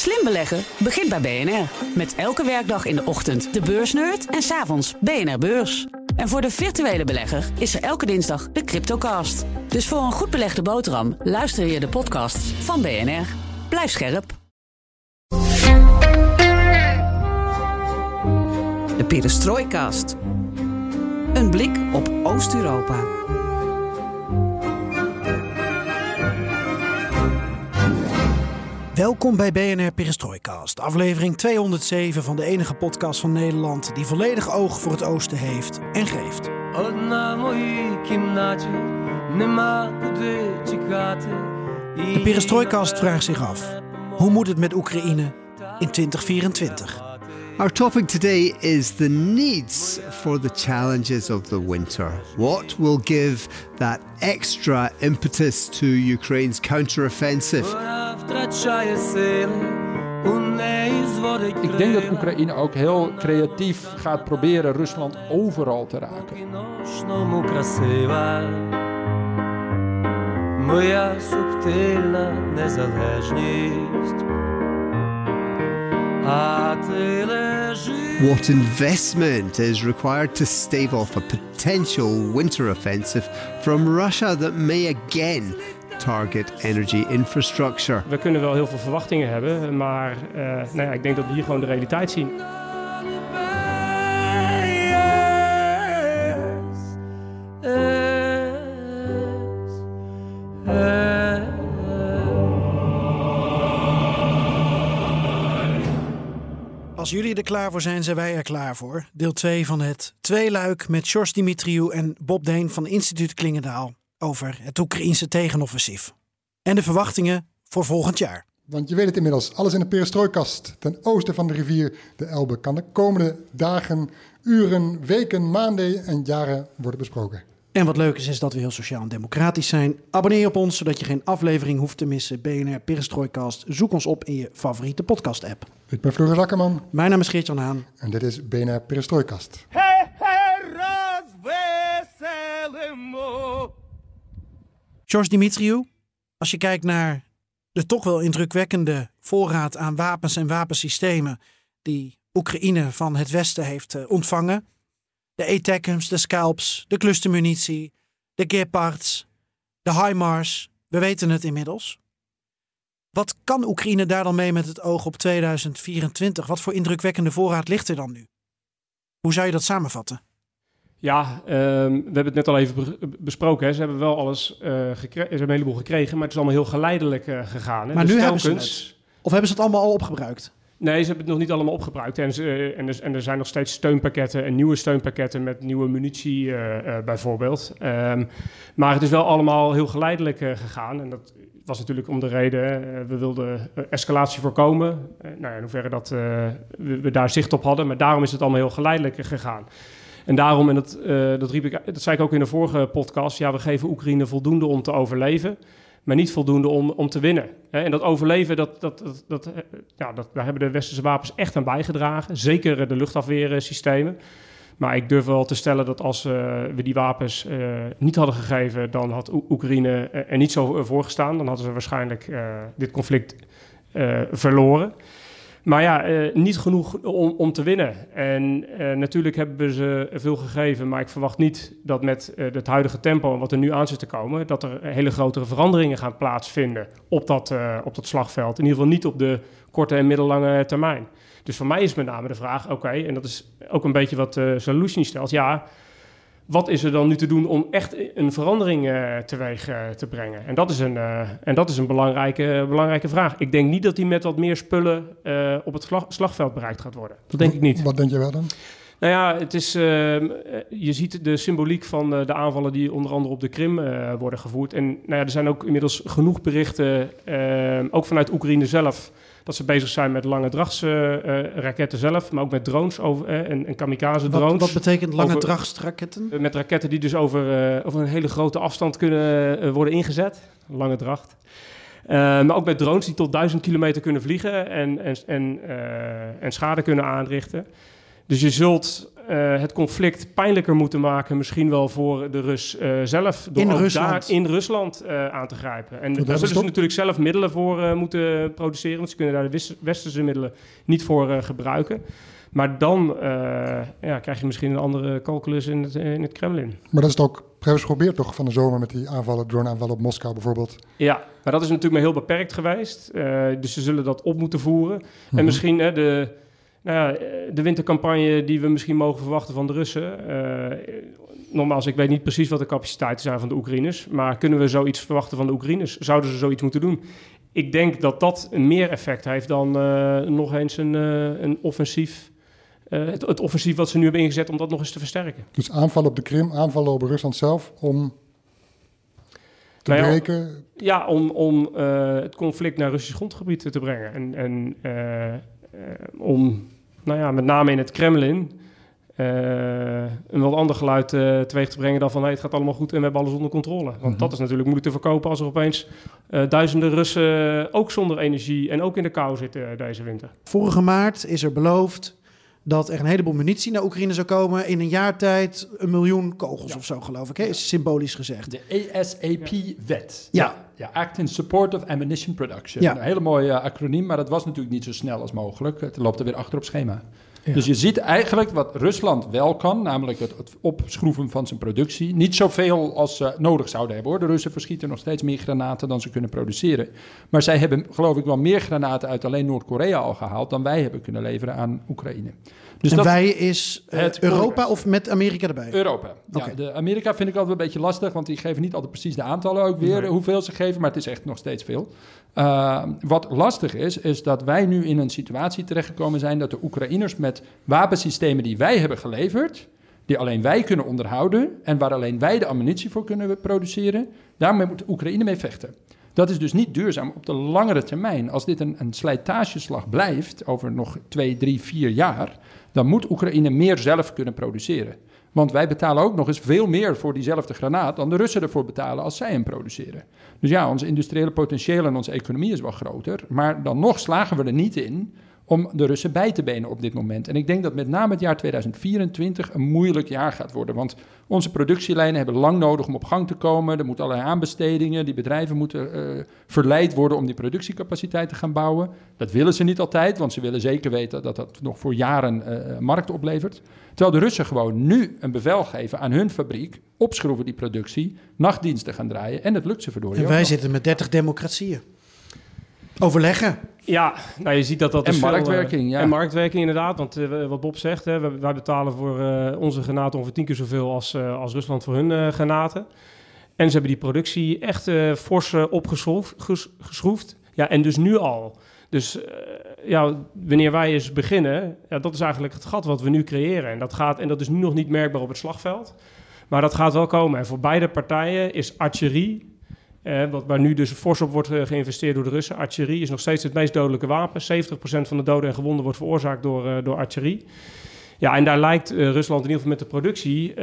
Slim beleggen begint bij BNR. Met elke werkdag in de ochtend de beursnerd en s'avonds BNR Beurs. En voor de virtuele belegger is er elke dinsdag de Cryptocast. Dus voor een goed belegde boterham luister je de podcasts van BNR. Blijf scherp. De Perestroikast. Een blik op Oost-Europa. Welkom bij BNR Perestroikast, aflevering 207 van de enige podcast van Nederland die volledig oog voor het oosten heeft en geeft. De Perestroikast vraagt zich af, hoe moet het met Oekraïne in 2024? Our topic today is the needs for the challenges of the winter. What will give that extra impetus to Ukraine's counteroffensive? Ik denk dat Oekraïne ook heel creatief gaat proberen Rusland overal te raken. Моя субтильна незалежність. А ти лежиш. What investment is required to stave off a potential winter offensive from Russia that may again target energy infrastructure? We kunnen wel heel veel verwachtingen hebben, maar uh, nou ja, ik denk dat we hier gewoon de realiteit zien. Als jullie er klaar voor zijn, zijn wij er klaar voor. Deel 2 van het tweeluik met George Dimitriou en Bob Deen van Instituut Klingendaal over het Oekraïense tegenoffensief. En de verwachtingen voor volgend jaar. Want je weet het inmiddels, alles in de perestrooikast ten oosten van de rivier de Elbe kan de komende dagen, uren, weken, maanden en jaren worden besproken. En wat leuk is, is dat we heel sociaal en democratisch zijn. Abonneer je op ons, zodat je geen aflevering hoeft te missen. BNR Perestrooikast. Zoek ons op in je favoriete podcast-app. Ik ben Floris Akkerman. Mijn naam is Geert-Jan Haan. En dit is BNR Perestrooikast. George Dimitriou, als je kijkt naar de toch wel indrukwekkende voorraad aan wapens en wapensystemen die Oekraïne van het Westen heeft uh, ontvangen. De ATACMS, de Scalps, de clustermunitie, de Gepards, de HIMARS. We weten het inmiddels. Wat kan Oekraïne daar dan mee met het oog op 2024? Wat voor indrukwekkende voorraad ligt er dan nu? Hoe zou je dat samenvatten? Ja, um, we hebben het net al even besproken. Hè. Ze hebben wel alles uh, gekregen, ze hebben een heleboel gekregen, maar het is allemaal heel geleidelijk uh, gegaan. Hè. Maar dus nu telkens... hebben ze het. Of hebben ze het allemaal al opgebruikt? Nee, ze hebben het nog niet allemaal opgebruikt. En, ze, en, er, en, er, zijn nog steeds steunpakketten en nieuwe steunpakketten met nieuwe munitie uh, bijvoorbeeld. Um, maar het is wel allemaal heel geleidelijk gegaan. En dat was natuurlijk om de reden, we wilden escalatie voorkomen. nou ja, in hoeverre dat, we, we daar zicht op hadden. Maar daarom is het allemaal heel geleidelijk gegaan. En daarom, en dat, uh, dat, riep ik, dat zei ik ook in de vorige podcast, ja, we geven Oekraïne voldoende om te overleven, maar niet voldoende om, om te winnen. En dat overleven, dat, dat, dat, dat, ja, dat, daar hebben de westerse wapens echt aan bijgedragen. Zeker de luchtafweersystemen. Maar ik durf wel te stellen dat als uh, we die wapens niet hadden gegeven, dan had Oekraïne er niet zo voor gestaan. Dan hadden ze waarschijnlijk dit conflict verloren. Maar ja, uh, niet genoeg om, om te winnen. En uh, natuurlijk hebben ze veel gegeven, maar ik verwacht niet dat met uh, het huidige tempo en wat er nu aan zit te komen, dat er hele grotere veranderingen gaan plaatsvinden op dat, op dat slagveld. In ieder geval niet op de korte en middellange termijn. Dus voor mij is met name de vraag, oké, en dat is ook een beetje wat uh, Solution stelt, ja, wat is er dan nu te doen om echt een verandering uh, teweeg uh, te brengen? En dat is een, uh, en dat is een belangrijke, belangrijke vraag. Ik denk niet dat die met wat meer spullen op het slag, slagveld bereikt gaat worden. Dat denk ik niet. Wat denk je wel dan? Nou ja, het is, ehm, je ziet de symboliek van de aanvallen die onder andere op de Krim worden gevoerd. En nou ja, er zijn ook inmiddels genoeg berichten, ehm, ook vanuit Oekraïne zelf dat ze bezig zijn met lange drachtsraketten uh, zelf, maar ook met drones over, uh, en, en kamikaze drones. Wat, wat betekent lange drachtsraketten? met raketten die dus over, over een hele grote afstand kunnen worden ingezet. Lange dracht. maar ook met drones die tot duizend kilometer kunnen vliegen en, en, en, en schade kunnen aanrichten. Dus je zult het conflict pijnlijker moeten maken, misschien wel voor de Rus uh, zelf, door in ook Rusland. daar in Rusland uh, aan te grijpen. En daar zullen ze natuurlijk zelf middelen voor moeten produceren, want ze kunnen daar de westerse middelen niet voor gebruiken. Maar dan ja, krijg je misschien een andere calculus in het, in het Kremlin. Maar dat is het ook geprobeerd toch van de zomer met die aanvallen, drone-aanvallen op Moskou bijvoorbeeld? Ja, maar dat is natuurlijk maar heel beperkt geweest. dus ze zullen dat op moeten voeren. Mm -hmm. En misschien de nou ja, eh, de wintercampagne die we misschien mogen verwachten van de Russen. Uh, nogmaals, ik weet niet precies wat de capaciteiten zijn van de Oekraïners. Maar kunnen we zoiets verwachten van de Oekraïners? Zouden ze zoiets moeten doen? Ik denk dat dat een meer effect heeft dan uh, nog eens een, uh, een offensief. Het, het, offensief wat ze nu hebben ingezet om dat nog eens te versterken. Dus aanvallen op de Krim, aanvallen op Rusland zelf om te nou ja, breken? Ja, om, om het conflict naar Russisch grondgebied te brengen. En, en om nou ja, met name in het Kremlin uh, een wat ander geluid uh, teweeg te brengen dan van hey, het gaat allemaal goed en we hebben alles onder controle. Want mm -hmm. dat is natuurlijk moeilijk te verkopen als er opeens uh, duizenden Russen ook zonder energie en ook in de kou zitten deze winter. Vorige maart is er beloofd dat er een heleboel munitie naar Oekraïne zou komen. In een jaar tijd een miljoen kogels ja. of zo, geloof ik. Hè? Is symbolisch gezegd. De ASAP-wet. Ja. Ja. Act in Support of Ammunition Production. Ja. Een hele mooie acroniem, maar dat was natuurlijk niet zo snel als mogelijk. Het loopt er weer achter op schema. Ja. Dus je ziet eigenlijk wat Rusland wel kan, namelijk het, het, opschroeven van zijn productie. Niet zoveel als ze nodig zouden hebben hoor. De Russen verschieten nog steeds meer granaten dan ze kunnen produceren. Maar zij hebben, geloof ik, wel meer granaten uit alleen Noord-Korea al gehaald dan wij hebben kunnen leveren aan Oekraïne. Dus en dat, wij is uh, Europa of met Amerika erbij? Europa. Ja, okay. de Amerika vind ik altijd een beetje lastig, want die geven niet altijd precies de aantallen ook weer, nee. hoeveel ze geven, maar het is echt nog steeds veel. Uh, wat lastig is, is dat wij nu in een situatie terechtgekomen zijn dat de Oekraïners met wapensystemen die wij hebben geleverd, die alleen wij kunnen onderhouden en waar alleen wij de ammunitie voor kunnen produceren, daarmee moet Oekraïne mee vechten. Dat is dus niet duurzaam op de langere termijn. Als dit een, een slijtageslag blijft over nog twee, drie, vier jaar, dan moet Oekraïne meer zelf kunnen produceren. Want wij betalen ook nog eens veel meer voor diezelfde granaat dan de Russen ervoor betalen als zij hem produceren. Dus ja, ons industriële potentieel en onze economie is wel groter. Maar dan nog slagen we er niet in om de Russen bij te benen op dit moment. En ik denk dat met name het jaar 2024 een moeilijk jaar gaat worden. Want onze productielijnen hebben lang nodig om op gang te komen. Er moeten allerlei aanbestedingen. Die bedrijven moeten uh, verleid worden om die productiecapaciteit te gaan bouwen. Dat willen ze niet altijd, want ze willen zeker weten dat dat nog voor jaren uh, markt oplevert. Terwijl de Russen gewoon nu een bevel geven aan hun fabriek, opschroeven die productie, nachtdiensten gaan draaien en het lukt ze verdorie. En wij zitten met 30 democratieën. Overleggen. Ja, nou je ziet dat dat en dus marktwerking, veel, uh, ja. En marktwerking inderdaad, want uh, wat Bob zegt, hè, wij, wij, betalen voor uh, onze granaten ongeveer tien keer zoveel als, als Rusland voor hun granaten. En ze hebben die productie echt fors opgeschroefd. Ja, en dus nu al. Dus ja, wanneer wij eens beginnen, ja, dat is eigenlijk het gat wat we nu creëren. En dat, gaat, en dat is nu nog niet merkbaar op het slagveld. Maar dat gaat wel komen. En voor beide partijen is artillerie uh, wat, waar nu dus fors op wordt uh, geïnvesteerd door de Russen. Artillerie is nog steeds het meest dodelijke wapen. 70% van de doden en gewonden wordt veroorzaakt door, uh, door artillerie. Ja, en daar lijkt Rusland in ieder geval met de productie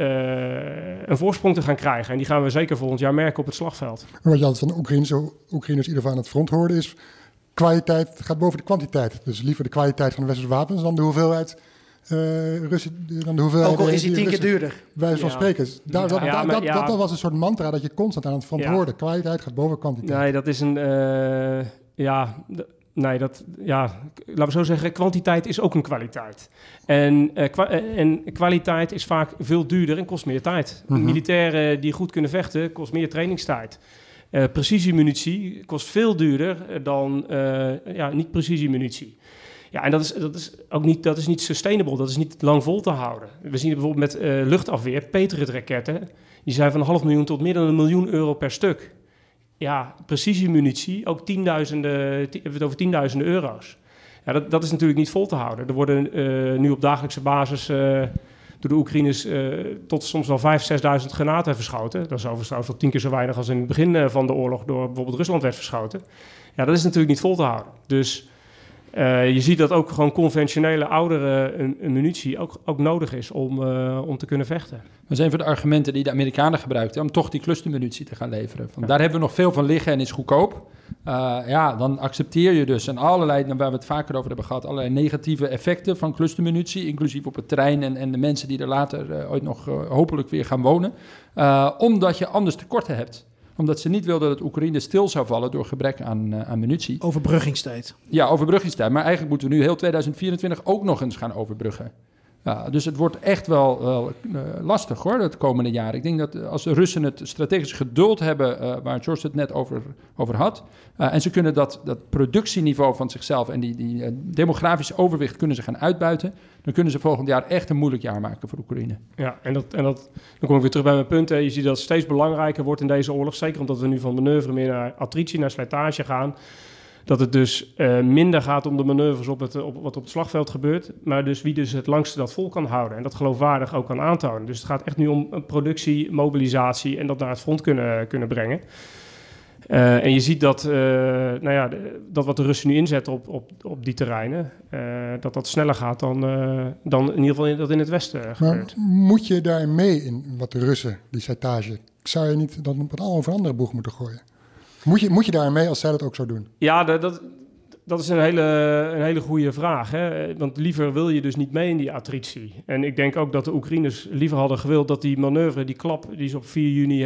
een voorsprong te gaan krijgen. En die gaan we zeker volgend jaar merken op het slagveld. Wat je altijd van de Oekraïners, Oekraïners ieder geval aan het front hoorde is... kwaliteit gaat boven de kwantiteit. Dus liever de kwaliteit van de westerse wapens dan de hoeveelheid uh, Russen, dan de hoeveelheid... Ook al is die tien keer duurder. Wij van ja. spreken. Daar, dat, ja, dat, dat, dat, was een soort mantra dat je constant aan het front hoorde. Kwaliteit gaat boven kwantiteit. Nee, dat is een... Uh, ja, nee, dat... Ja, laten we zo zeggen, kwantiteit is ook een kwaliteit. En, uh, kwa en kwaliteit is vaak veel duurder en kost meer tijd. Mm -hmm. Militairen die goed kunnen vechten, kost meer trainingstijd. Uh, precisiemunitie kost veel duurder dan ja, niet-precisiemunitie. Ja, en dat is, dat is ook niet, dat is niet sustainable, dat is niet lang vol te houden. We zien het bijvoorbeeld met uh, luchtafweer, Patriot-raketten. Die zijn van een half miljoen tot meer dan een miljoen euro per stuk. Ja, precisiemunitie, ook tienduizenden, we hebben het over tienduizenden euro's. Ja, dat, dat is natuurlijk niet vol te houden. Er worden uh, nu op dagelijkse basis uh, door de Oekraïners tot soms wel 5.000, 6.000 granaten verschoten. Dat is overigens trouwens tien keer zo weinig als in het begin van de oorlog door bijvoorbeeld Rusland werd verschoten. Ja, dat is natuurlijk niet vol te houden. Dus... Uh, je ziet dat ook gewoon conventionele oudere munitie ook, ook nodig is om, uh, om te kunnen vechten. Dat is een van de argumenten die de Amerikanen gebruikten om toch die clustermunitie te gaan leveren. Van, ja. Daar hebben we nog veel van liggen en is goedkoop. Uh, ja, dan accepteer je dus en allerlei, nou, waar we het vaker over hebben gehad, allerlei negatieve effecten van clustermunitie, inclusief op het terrein en, en de mensen die er later ooit nog hopelijk weer gaan wonen. omdat je anders tekorten hebt omdat ze niet wilden dat Oekraïne stil zou vallen door gebrek aan, aan munitie. Overbruggingstijd. Ja, overbruggingstijd. Maar eigenlijk moeten we nu heel 2024 ook nog eens gaan overbruggen. Ja, dus het wordt echt wel, wel uh, lastig hoor, het komende jaar. Ik denk dat als de Russen het strategisch geduld hebben, uh, waar George het net over, over had, uh, en ze kunnen dat, dat productieniveau van zichzelf en die, die demografische overwicht kunnen ze gaan uitbuiten, dan kunnen ze volgend jaar echt een moeilijk jaar maken voor Oekraïne. Ja, en, dat, en dat, dan kom ik weer terug bij mijn punt. Je ziet dat het steeds belangrijker wordt in deze oorlog, zeker omdat we nu van manoeuvre meer naar attritie, naar slijtage gaan dat het dus uh, minder gaat om de manoeuvres op, het, op wat op het slagveld gebeurt, maar dus wie dus het langste dat vol kan houden en dat geloofwaardig ook kan aantonen. Dus het gaat echt nu om productie, mobilisatie en dat naar het front kunnen, kunnen brengen. Uh, en je ziet dat, uh, nou ja, dat wat de Russen nu inzetten op, op, op die terreinen, dat dat sneller gaat dan, dan in ieder geval in, dat in het Westen maar gebeurt. Moet je daar mee in wat de Russen, die slijtage, zou je niet dan op een over andere boeg moeten gooien? Moet je, moet je daar mee als zij dat ook zo doen? Ja, dat, dat, dat is een hele, een hele goede vraag. Hè? Want liever wil je dus niet mee in die attritie. En ik denk ook dat de Oekraïners liever hadden gewild dat die manoeuvre, die klap die ze op 4 juni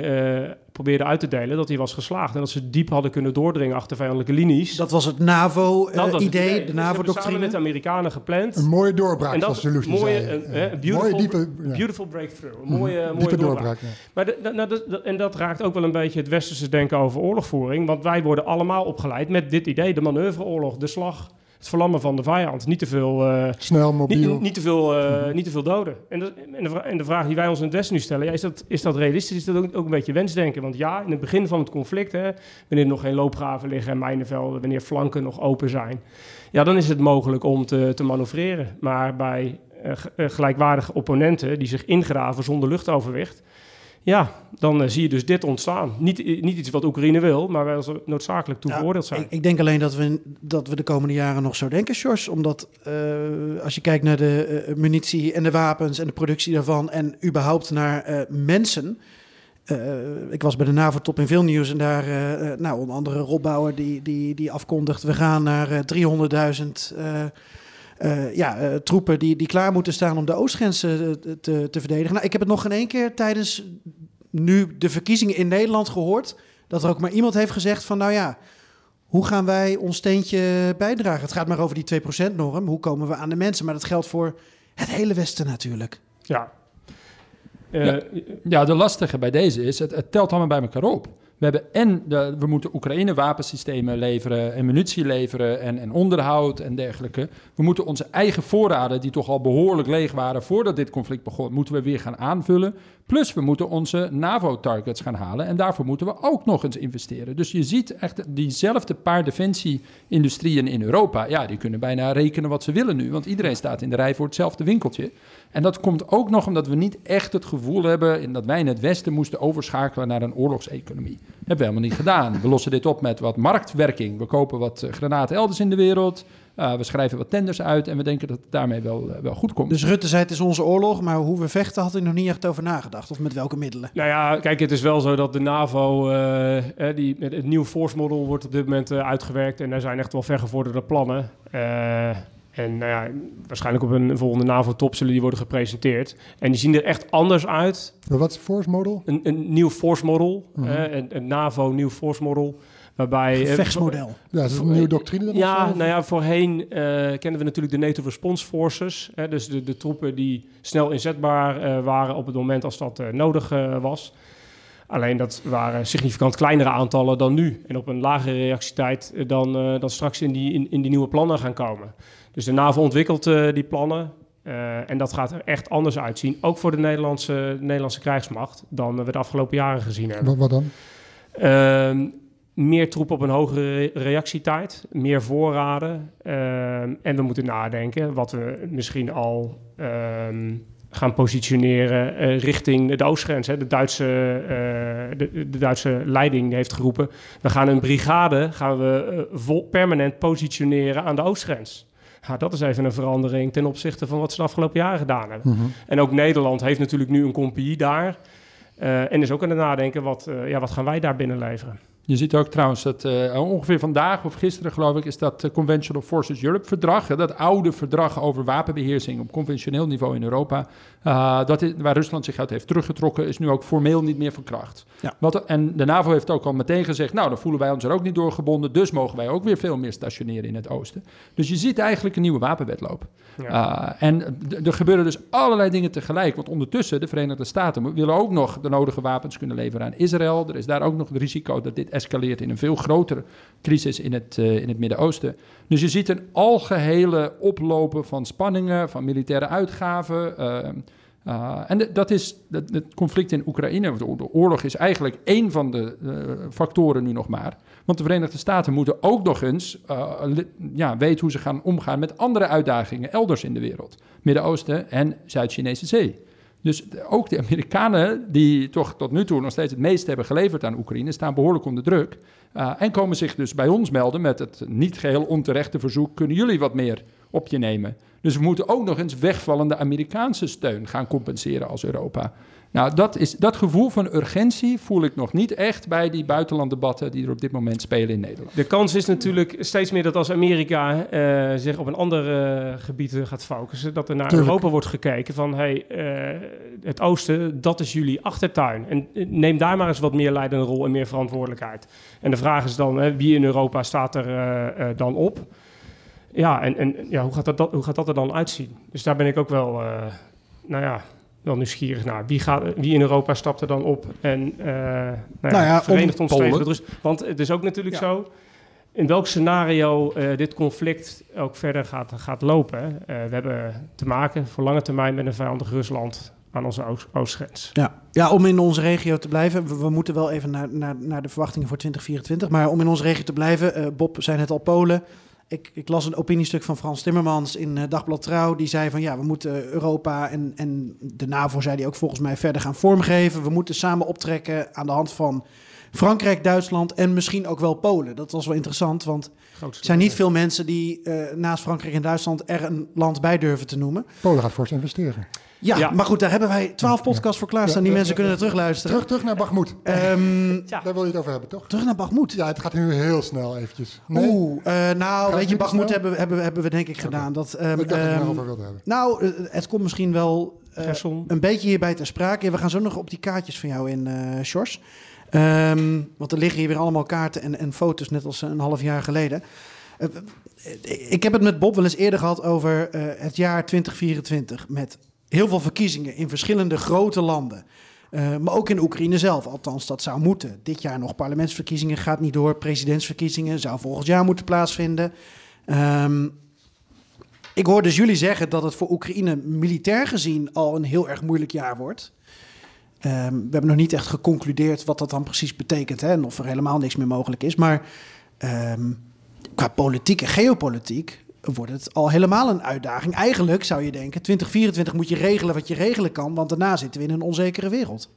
probeerden uit te delen, dat die was geslaagd. En dat ze diep hadden kunnen doordringen achter vijandelijke linies. Dat was het NAVO-idee, uh, de NAVO-doctrine. met de Amerikanen gepland. Een mooie doorbraak, en dat, zoals mooie, een, ja. een beautiful, mooie diepe, ja. beautiful breakthrough. Een mooie, mm -hmm. mooie doorbraak. doorbraak ja. Maar de, nou, de, en dat raakt ook wel een beetje het westerse denken over oorlogvoering. Want wij worden allemaal opgeleid met dit idee, de manoeuvreoorlog, de slag het verlammen van de vijand. Niet te veel... Uh, Snel, mobiel. Niet, niet te, veel, uh, niet te veel doden. En de, en, de, en de vraag die wij ons in het Westen nu stellen... Ja, is, dat, is dat realistisch? Is dat ook, ook, een beetje wensdenken? Want ja, in het begin van het conflict... Hè, wanneer er nog geen loopgraven liggen en mijnenvelden... wanneer flanken nog open zijn... ja, dan is het mogelijk om te, te manoeuvreren. Maar bij uh, gelijkwaardige opponenten... die zich ingraven zonder luchtoverwicht... Ja, dan uh, zie je dus dit ontstaan. Niet, niet iets wat Oekraïne wil, maar wel noodzakelijk toe veroordeeld zijn. Ik, ik, denk alleen dat we, dat we de komende jaren nog zo denken, Sjors. Omdat uh, als je kijkt naar de uh, munitie en de wapens en de productie daarvan... en überhaupt naar mensen... ik was bij de NAVO-top in Vilnius en daar, nou, onder andere Rob Bauer die, die, die afkondigt... we gaan naar 300.000 uh, ja, uh, troepen die, die klaar moeten staan om de oostgrenzen te, te verdedigen. Nou, ik heb het nog geen één keer tijdens nu de verkiezingen in Nederland gehoord... dat er ook maar iemand heeft gezegd van, nou ja... Hoe gaan wij ons steentje bijdragen? Het gaat maar over die 2%-norm. Hoe komen we aan de mensen? Maar dat geldt voor het hele Westen natuurlijk. Ja. Uh, ja, ja, de lastige bij deze is, het, het telt allemaal bij elkaar op. We, hebben en de, we moeten Oekraïne wapensystemen leveren en munitie leveren en, en onderhoud en dergelijke. We moeten onze eigen voorraden, die toch al behoorlijk leeg waren voordat dit conflict begon, moeten we weer gaan aanvullen. Plus we moeten onze NAVO-targets gaan halen en daarvoor moeten we ook nog eens investeren. Dus je ziet echt diezelfde paar defensie-industrieën in Europa, ja, die kunnen bijna rekenen wat ze willen nu, want iedereen staat in de rij voor hetzelfde winkeltje. En dat komt ook nog omdat we niet echt het gevoel hebben dat wij in het Westen moesten overschakelen naar een oorlogseconomie. Dat hebben we helemaal niet gedaan. We lossen dit op met wat marktwerking. We kopen wat eh, granaten elders in de wereld. Uh, we schrijven wat tenders uit en we denken dat het daarmee wel, uh, wel goed komt. Dus Rutte zei het is onze oorlog, maar hoe we vechten had hij nog niet echt over nagedacht. Of met welke middelen? Nou ja, kijk, het is wel zo dat de NAVO, uh, die, het nieuwe force model wordt op dit moment uitgewerkt. En daar zijn echt wel vergevorderde plannen. En nou ja, waarschijnlijk op een volgende NAVO-top zullen die worden gepresenteerd. En die zien er echt anders uit. Wat is Force Model? Een, een nieuw Force Model. Mm -hmm. een, een, NAVO nieuw Force Model. Waarbij, Gevechtsmodel. Ja, dat is een nieuwe doctrine. Dan ja, nou ja, voorheen uh, kenden we natuurlijk de NATO Response Forces. Hè, dus de, de troepen die snel inzetbaar uh, waren op het moment als dat uh, nodig was. Alleen dat waren significant kleinere aantallen dan nu. En op een lagere reactietijd dan, dan straks in die, in, in die nieuwe plannen gaan komen. Dus de NAVO ontwikkelt uh, die plannen. Uh, en dat gaat er echt anders uitzien. Ook voor de Nederlandse, de Nederlandse krijgsmacht dan we de afgelopen jaren gezien hebben. Wat, wat dan? Uh, meer troepen op een hogere reactietijd, meer voorraden. en we moeten nadenken wat we misschien al ehm, gaan positioneren uh, richting de oostgrens. Hè. De, Duitse, uh, de, de, Duitse leiding heeft geroepen... we gaan een brigade gaan we, uh, vol, permanent positioneren aan de oostgrens. Ja, dat is even een verandering ten opzichte van wat ze de afgelopen jaren gedaan hebben. Mm -hmm. En ook Nederland heeft natuurlijk nu een compagnie daar... en is ook aan het nadenken, wat, ja, wat gaan wij daar binnen leveren? Je ziet ook trouwens dat uh, ongeveer vandaag of gisteren geloof ik is dat uh, Conventional Forces Europe verdrag, dat oude verdrag over wapenbeheersing op conventioneel niveau in Europa, uh, dat is, waar Rusland zich uit heeft teruggetrokken, is nu ook formeel niet meer van kracht. Ja. Wat, en de NAVO heeft ook al meteen gezegd, nou dan voelen wij ons er ook niet door gebonden, dus mogen wij ook weer veel meer stationeren in het oosten. Dus je ziet eigenlijk een nieuwe wapenwetloop. Ja. en er gebeuren dus allerlei dingen tegelijk, want ondertussen de Verenigde Staten willen ook nog de nodige wapens kunnen leveren aan Israël. Er is daar ook nog het risico dat dit escaleert in een veel grotere crisis in het, uh, in het Midden-Oosten. Dus je ziet een algehele oplopen van spanningen, van militaire uitgaven. Uh, uh, en dat is het conflict in Oekraïne, de oorlog is eigenlijk één van de factoren nu nog maar. Want de Verenigde Staten moeten ook nog eens ja, weten hoe ze gaan omgaan met andere uitdagingen elders in de wereld. Midden-Oosten en Zuid-Chinese Zee. Dus ook de Amerikanen, die toch tot nu toe nog steeds het meest hebben geleverd aan Oekraïne, staan behoorlijk onder druk. Uh, en komen zich dus bij ons melden met het niet geheel onterechte verzoek: kunnen jullie wat meer op je nemen? Dus we moeten ook nog eens wegvallende Amerikaanse steun gaan compenseren als Europa. Nou, dat, is, dat gevoel van urgentie voel ik nog niet echt bij die buitenlanddebatten die er op dit moment spelen in Nederland. De kans is natuurlijk steeds meer dat als Amerika uh, zich op een ander uh, gebied gaat focussen, dat er naar Tuurlijk. Europa wordt gekeken van hey, uh, het oosten, dat is jullie achtertuin. En neem daar maar eens wat meer leidende rol en meer verantwoordelijkheid. En de vraag is dan, wie in Europa staat er dan op? Ja, en, en ja, hoe, gaat dat, hoe gaat dat er dan uitzien? Dus daar ben ik ook wel, nou ja, wel nieuwsgierig naar. Wie, gaat, wie in Europa stapt er dan op en uh, nou nou ja, verenigt ons dus, Want het is ook natuurlijk ja. zo, in welk scenario uh, dit conflict ook verder gaat, gaat lopen. Uh, we hebben te maken voor lange termijn met een vijandig Rusland aan onze oost oostgrens. Ja. ja, om in onze regio te blijven. We, we moeten wel even naar, naar, naar de verwachtingen voor 2024. Maar om in onze regio te blijven, Bob zijn het al Polen ik, ik, las een opiniestuk van Frans Timmermans in uh, Dagblad Trouw. Die zei van ja, we moeten Europa en, en de NAVO, zei die ook volgens mij, verder gaan vormgeven. We moeten samen optrekken aan de hand van Frankrijk, Duitsland en misschien ook wel Polen. Dat was wel interessant, want er zijn niet veel mensen die uh, naast Frankrijk en Duitsland er een land bij durven te noemen. Polen gaat fors investeren. Ja, ja, maar goed, daar hebben wij twaalf podcasts voor klaarstaan. Die mensen kunnen er terugluisteren. Terug, terug naar Bagmoed. Um, Daar wil je het over hebben, toch? Terug naar Bagmoed. Ja, het gaat nu heel snel eventjes. Nee? Oeh, uh, nou, weet je, Bagmoed hebben, hebben, hebben we denk ik okay. gedaan. Dat, um, ik dacht um, over wilde hebben. Nou, uh, het komt misschien wel uh, een beetje hierbij ter sprake. We gaan zo nog op die kaartjes van jou in, uh, Sjors. Um, want er liggen hier weer allemaal kaarten en, en foto's, net als een half jaar geleden. Uh, ik heb het met Bob wel eens eerder gehad over uh, het jaar 2024. Met heel veel verkiezingen in verschillende grote landen. Uh, maar ook in Oekraïne zelf, althans dat zou moeten. Dit jaar nog parlementsverkiezingen gaat niet door. Presidentsverkiezingen zou volgend jaar moeten plaatsvinden. Um, ik hoor dus jullie zeggen dat het voor Oekraïne militair gezien al een heel erg moeilijk jaar wordt. Um, we hebben nog niet echt geconcludeerd wat dat dan precies betekent hè, en of er helemaal niks meer mogelijk is. Maar um, qua politiek en geopolitiek wordt het al helemaal een uitdaging. Eigenlijk zou je denken, 2024 moet je regelen wat je regelen kan, want daarna zitten we in een onzekere wereld.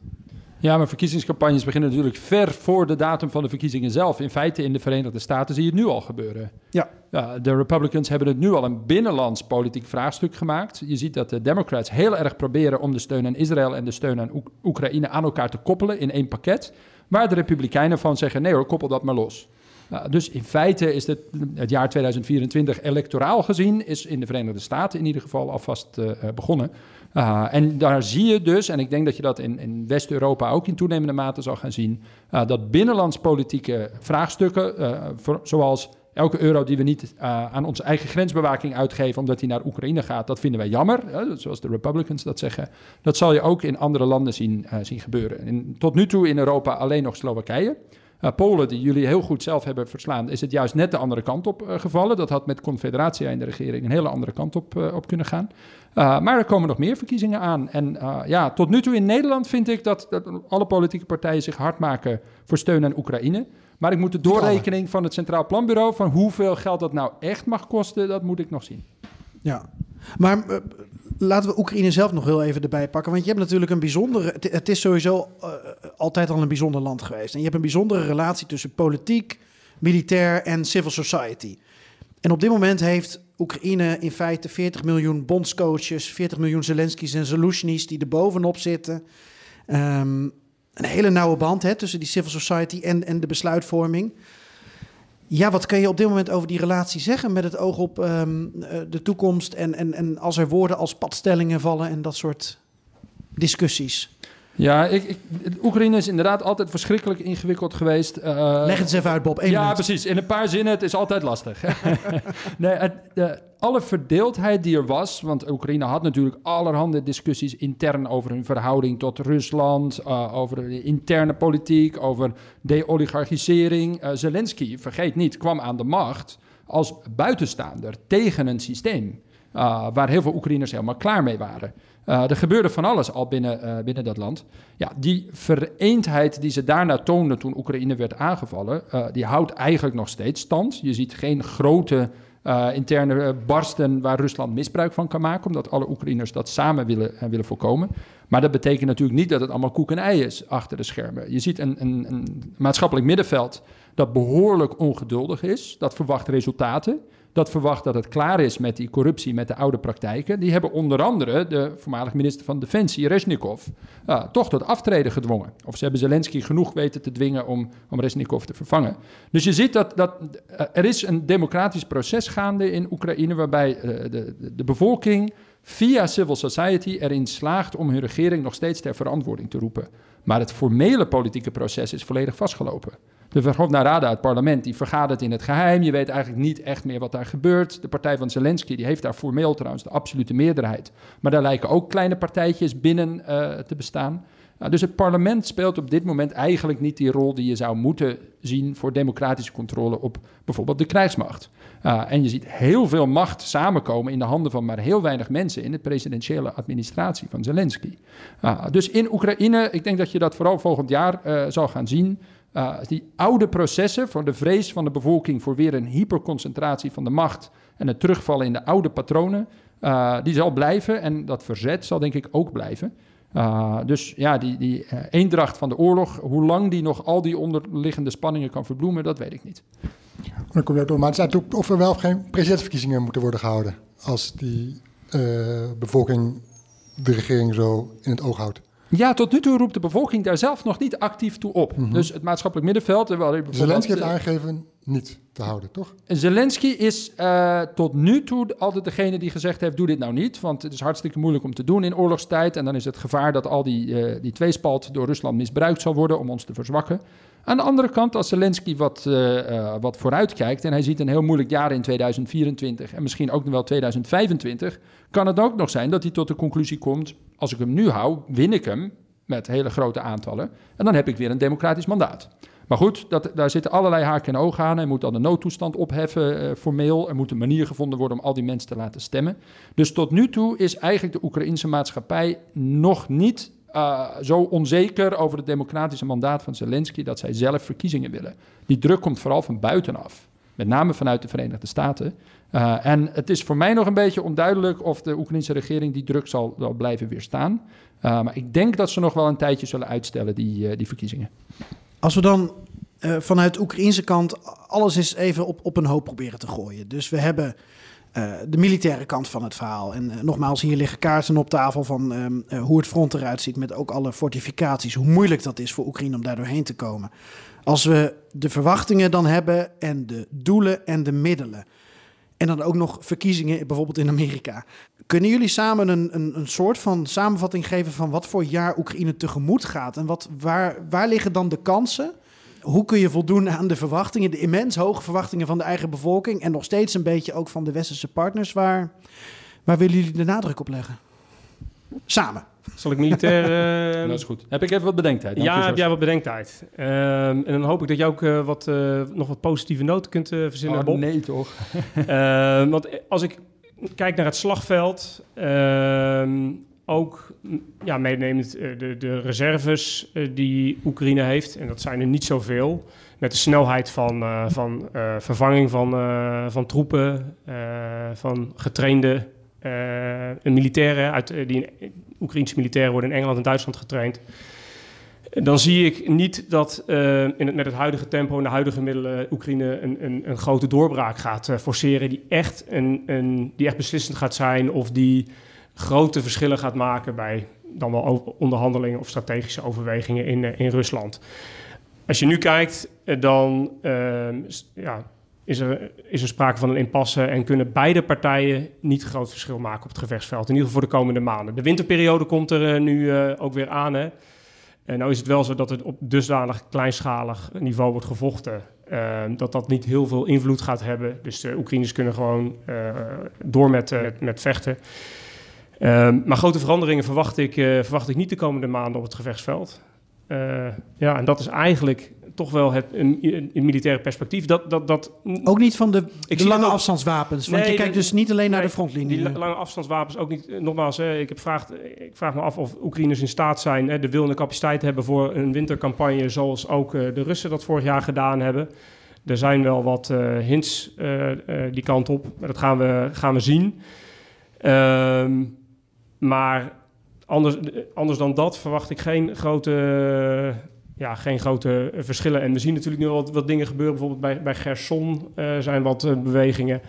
Ja, maar verkiezingscampagnes beginnen natuurlijk ver voor de datum van de verkiezingen zelf. In feite in de Verenigde Staten zie je het nu al gebeuren. Ja. ja. de Republicans hebben het nu al een binnenlands politiek vraagstuk gemaakt. Je ziet dat de Democrats heel erg proberen om de steun aan Israël en de steun aan Oek Oekraïne aan elkaar te koppelen in één pakket. Waar de Republikeinen van zeggen: nee hoor, koppel dat maar los. Uh, dus in feite is het, jaar 2024 electoraal gezien, is in de Verenigde Staten in ieder geval alvast uh, begonnen. Uh, en daar zie je dus, en ik denk dat je dat in, in West-Europa ook in toenemende mate zal gaan zien, dat binnenlandspolitieke vraagstukken, voor, zoals elke euro die we niet aan onze eigen grensbewaking uitgeven omdat die naar Oekraïne gaat, dat vinden wij jammer, zoals de Republicans dat zeggen. Dat zal je ook in andere landen zien, zien gebeuren. En tot nu toe in Europa alleen nog Slowakije. Uh, Polen, die jullie heel goed zelf hebben verslaan, is het juist net de andere kant op uh, gevallen. Dat had met Confederatie in de regering een hele andere kant op, uh, op kunnen gaan. maar er komen nog meer verkiezingen aan. En ja, tot nu toe in Nederland vind ik dat, dat, alle politieke partijen zich hard maken voor steun aan Oekraïne. Maar ik moet de doorrekening van het Centraal Planbureau van hoeveel geld dat nou echt mag kosten, dat moet ik nog zien. Ja, maar laten we Oekraïne zelf nog heel even erbij pakken. Want je hebt natuurlijk een bijzondere. Het is sowieso uh, altijd al een bijzonder land geweest. En je hebt een bijzondere relatie tussen politiek, militair en civil society. En op dit moment heeft Oekraïne in feite 40 miljoen bondscoaches, 40 miljoen Zelenskis en Zelensky's die er bovenop zitten. Um, een hele nauwe band hè, tussen die civil society en, en de besluitvorming. Ja, wat kun je op dit moment over die relatie zeggen met het oog op ehm, eh, de toekomst en, en, en als er woorden als padstellingen vallen en dat soort discussies? Ja, ik, ik, Oekraïne is inderdaad altijd verschrikkelijk ingewikkeld geweest. Uh, Leg het eens even uit, Bob. Eén ja, minuut. precies. In een paar zinnen, het is altijd lastig. nee, het, de, alle verdeeldheid die er was, want Oekraïne had natuurlijk allerhande discussies intern over hun verhouding tot Rusland, uh, over de interne politiek, over de-oligarchisering. Uh, Zelensky, vergeet niet, kwam aan de macht als buitenstaander tegen een systeem waar heel veel Oekraïners helemaal klaar mee waren. Uh, er gebeurde van alles al binnen, uh, binnen dat land. Ja, die vereendheid die ze daarna toonden toen Oekraïne werd aangevallen, uh, die houdt eigenlijk nog steeds stand. Je ziet geen grote interne barsten waar Rusland misbruik van kan maken, omdat alle Oekraïners dat samen willen, willen voorkomen. Maar dat betekent natuurlijk niet dat het allemaal koek en ei is achter de schermen. Je ziet een, een, een maatschappelijk middenveld dat behoorlijk ongeduldig is, dat verwacht resultaten dat verwacht dat het klaar is met die corruptie, met de oude praktijken. Die hebben onder andere de voormalig minister van Defensie, Reznikov, uh, toch tot aftreden gedwongen. Of ze hebben Zelensky genoeg weten te dwingen om, om Reznikov te vervangen. Dus je ziet dat, dat uh, er is een democratisch proces gaande in Oekraïne, waarbij de, de, de bevolking via civil society erin slaagt om hun regering nog steeds ter verantwoording te roepen. Maar het formele politieke proces is volledig vastgelopen. De Verhovna Rada, het parlement, die vergadert in het geheim. Je weet eigenlijk niet echt meer wat daar gebeurt. De partij van Zelensky die heeft daar formeel trouwens de absolute meerderheid. Maar daar lijken ook kleine partijtjes binnen uh, te bestaan. Dus het parlement speelt op dit moment eigenlijk niet die rol die je zou moeten zien voor democratische controle op bijvoorbeeld de krijgsmacht. En je ziet heel veel macht samenkomen in de handen van maar heel weinig mensen in de presidentiële administratie van Zelensky. Dus in Oekraïne, ik denk dat je dat vooral volgend jaar uh, zal gaan zien. Uh, die oude processen voor de vrees van de bevolking voor weer een hyperconcentratie van de macht en het terugvallen in de oude patronen, uh, die zal blijven en dat verzet zal denk ik ook blijven. Uh, dus ja, die, die eendracht van de oorlog, hoe lang die nog al die onderliggende spanningen kan verbloemen, dat weet ik niet. Dan kom je door, maar het is of er wel of geen presidentsverkiezingen moeten worden gehouden als die bevolking de regering zo in het oog houdt. Ja, tot nu toe roept de bevolking daar zelf nog niet actief toe op. Mm -hmm. Dus het maatschappelijk middenveld... Zelensky heeft aangegeven niet te houden, toch? Zelensky is uh, tot nu toe altijd degene die gezegd heeft... doe dit nou niet, want het is hartstikke moeilijk om te doen in oorlogstijd... en dan is het gevaar dat al die, uh, die tweespalt door Rusland misbruikt zal worden... om ons te verzwakken. Aan de andere kant, als Zelensky wat, uh, wat vooruitkijkt... en hij ziet een heel moeilijk jaar in 2024... en misschien ook nog wel 2025... kan het ook nog zijn dat hij tot de conclusie komt... als ik hem nu hou, win ik hem met hele grote aantallen... en dan heb ik weer een democratisch mandaat. Maar goed, dat, daar zitten allerlei haken en ogen aan. Hij moet dan de noodtoestand opheffen, uh, formeel. Er moet een manier gevonden worden om al die mensen te laten stemmen. Dus tot nu toe is eigenlijk de Oekraïnse maatschappij nog niet uh, zo onzeker over het democratische mandaat van Zelensky dat zij zelf verkiezingen willen. Die druk komt vooral van buitenaf, met name vanuit de Verenigde Staten. Uh, en het is voor mij nog een beetje onduidelijk of de Oekraïnse regering die druk zal, blijven weerstaan. Uh, maar ik denk dat ze nog wel een tijdje zullen uitstellen, die, die verkiezingen. Als we dan vanuit de Oekraïnse kant alles eens even op, op een hoop proberen te gooien. Dus we hebben uh, de militaire kant van het verhaal. En uh, nogmaals, hier liggen kaarten op tafel van uh, hoe het front eruit ziet met ook alle fortificaties. Hoe moeilijk dat is voor Oekraïne om daar doorheen te komen. Als we de verwachtingen dan hebben en de doelen en de middelen. En dan ook nog verkiezingen bijvoorbeeld in Amerika. Kunnen jullie samen een, een, een soort van samenvatting geven van wat voor jaar Oekraïne tegemoet gaat? En wat, waar, waar liggen dan de kansen? Hoe kun je voldoen aan de verwachtingen, de immens hoge verwachtingen van de eigen bevolking en nog steeds een beetje ook van de westerse partners? Waar, waar willen jullie de nadruk op leggen? Samen. Zal ik militair... Uh... dat is goed. Heb ik even wat bedenktijd? Ja, heb jij wat bedenktijd. Uh, en dan hoop ik dat jij ook uh, wat, nog wat positieve noten kunt verzinnen, oh, Bob. nee toch? want als ik kijk naar het slagveld... Ook ja, meenemend de, de reserves die Oekraïne heeft. En dat zijn er niet zoveel. Met de snelheid van, uh, van vervanging van, van troepen, van getrainde militairen. Uit, die Oekraïnse militairen worden in Engeland en Duitsland getraind. Dan zie ik niet dat in het, met het huidige tempo en de huidige middelen Oekraïne een, een, een grote doorbraak gaat forceren. Die echt, een, een, die echt beslissend gaat zijn of die grote verschillen gaat maken bij dan wel onderhandelingen of strategische overwegingen in, eh, in Rusland. Als je nu kijkt, eh, dan ehm, ja, is, er, is er sprake van een impasse en kunnen beide partijen niet groot verschil maken op het gevechtsveld. In ieder geval voor de komende maanden. De winterperiode komt er eh, nu ook weer aan. Hè? En nou is het wel zo dat het op dusdanig kleinschalig niveau wordt gevochten. ehm, dat dat niet heel veel invloed gaat hebben. Dus de Oekraïners kunnen gewoon door met, met vechten. Ehm, maar grote veranderingen verwacht ik, eh, verwacht ik niet de komende maanden op het gevechtsveld. Eh, ja, en dat is eigenlijk toch wel het een, een, militaire perspectief. Dat, dat, dat, Ook niet van de, lange ook- afstandswapens. Want Nee, je kijkt de- dus niet alleen naar nee, de frontlinie. Die la- lange afstandswapens ook niet. eh, Nogmaals, hè, ik, heb vraag, ik vraag me af of Oekraïners in staat zijn hè, de wil en de capaciteit hebben voor een wintercampagne zoals ook de Russen dat vorig jaar gedaan hebben. Er zijn wel wat hints die kant op, maar dat gaan we, gaan we zien. Ehm, maar anders, anders dan dat verwacht ik geen grote, ja, geen grote verschillen. En we zien natuurlijk nu al wat, wat dingen gebeuren. Bijvoorbeeld bij, bij Gerson eh, zijn wat eh, bewegingen.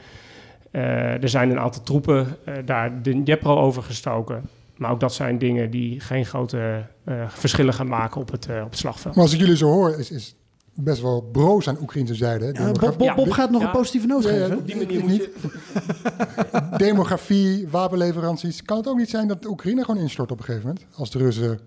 Eh, er zijn een aantal troepen eh, daar de Dnepro overgestoken. Maar ook dat zijn dingen die geen grote eh, verschillen gaan maken op het, op het slagveld. Maar als ik jullie zo hoor, is, is best wel broos aan Oekraïnse zijde. hè? Ja, Demografie- Bob, Bob, Bob Ja, gaat nog ja. een positieve noot Ja, ja, geven. Op die manier moet niet. je... Demografie, wapenleveranties. Kan het ook niet zijn dat Oekraïne gewoon instort op een gegeven moment? Als de Russen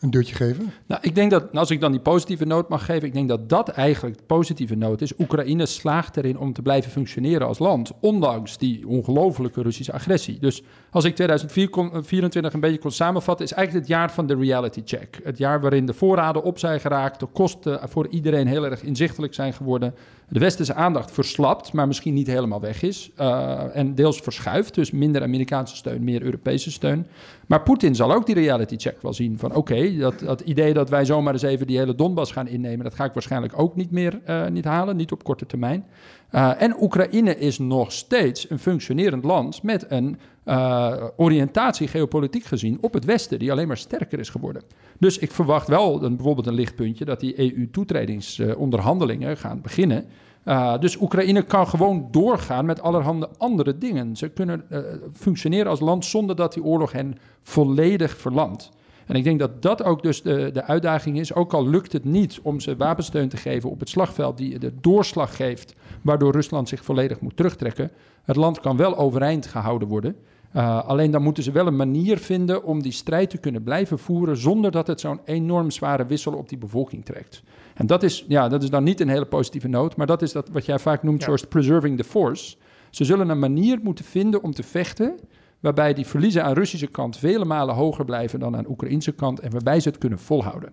een duwtje geven? Nou, ik denk dat, als ik dan die positieve noot mag geven, ik denk dat dat eigenlijk de positieve noot is. Oekraïne slaagt erin om te blijven functioneren als land, ondanks die ongelofelijke Russische agressie. Dus als ik 2024 een beetje kon samenvatten, is eigenlijk het jaar van de reality check. Het jaar waarin de voorraden op zijn geraakt, de kosten voor iedereen heel erg inzichtelijk zijn geworden. De westerse aandacht verslapt, maar misschien niet helemaal weg is. eh, en deels verschuift, dus minder Amerikaanse steun, meer Europese steun. Maar Poetin zal ook die reality check wel zien van oké, dat, dat idee dat wij zomaar eens even die hele Donbass gaan innemen, dat ga ik waarschijnlijk ook niet meer eh, niet halen, niet op korte termijn. Eh, en Oekraïne is nog steeds een functionerend land met een eh, oriëntatie geopolitiek gezien op het Westen, die alleen maar sterker is geworden. Dus ik verwacht wel een, bijvoorbeeld een lichtpuntje dat die EU-toetredingsonderhandelingen gaan beginnen. Uh, dus Oekraïne kan gewoon doorgaan met allerhande andere dingen. Ze kunnen uh, functioneren als land zonder dat die oorlog hen volledig verlamt. En ik denk dat dat ook dus de, de uitdaging is. Ook al lukt het niet om ze wapensteun te geven op het slagveld die de doorslag geeft, waardoor Rusland zich volledig moet terugtrekken. Het land kan wel overeind gehouden worden. Uh, alleen dan moeten ze wel een manier vinden om die strijd te kunnen blijven voeren zonder dat het zo'n enorm zware wissel op die bevolking trekt. En dat is, ja, dat is dan niet een hele positieve noot, maar dat is dat wat jij vaak noemt, Ja. zoals preserving the force. Ze zullen een manier moeten vinden om te vechten waarbij die verliezen aan Russische kant vele malen hoger blijven dan aan Oekraïnse kant en waarbij ze het kunnen volhouden.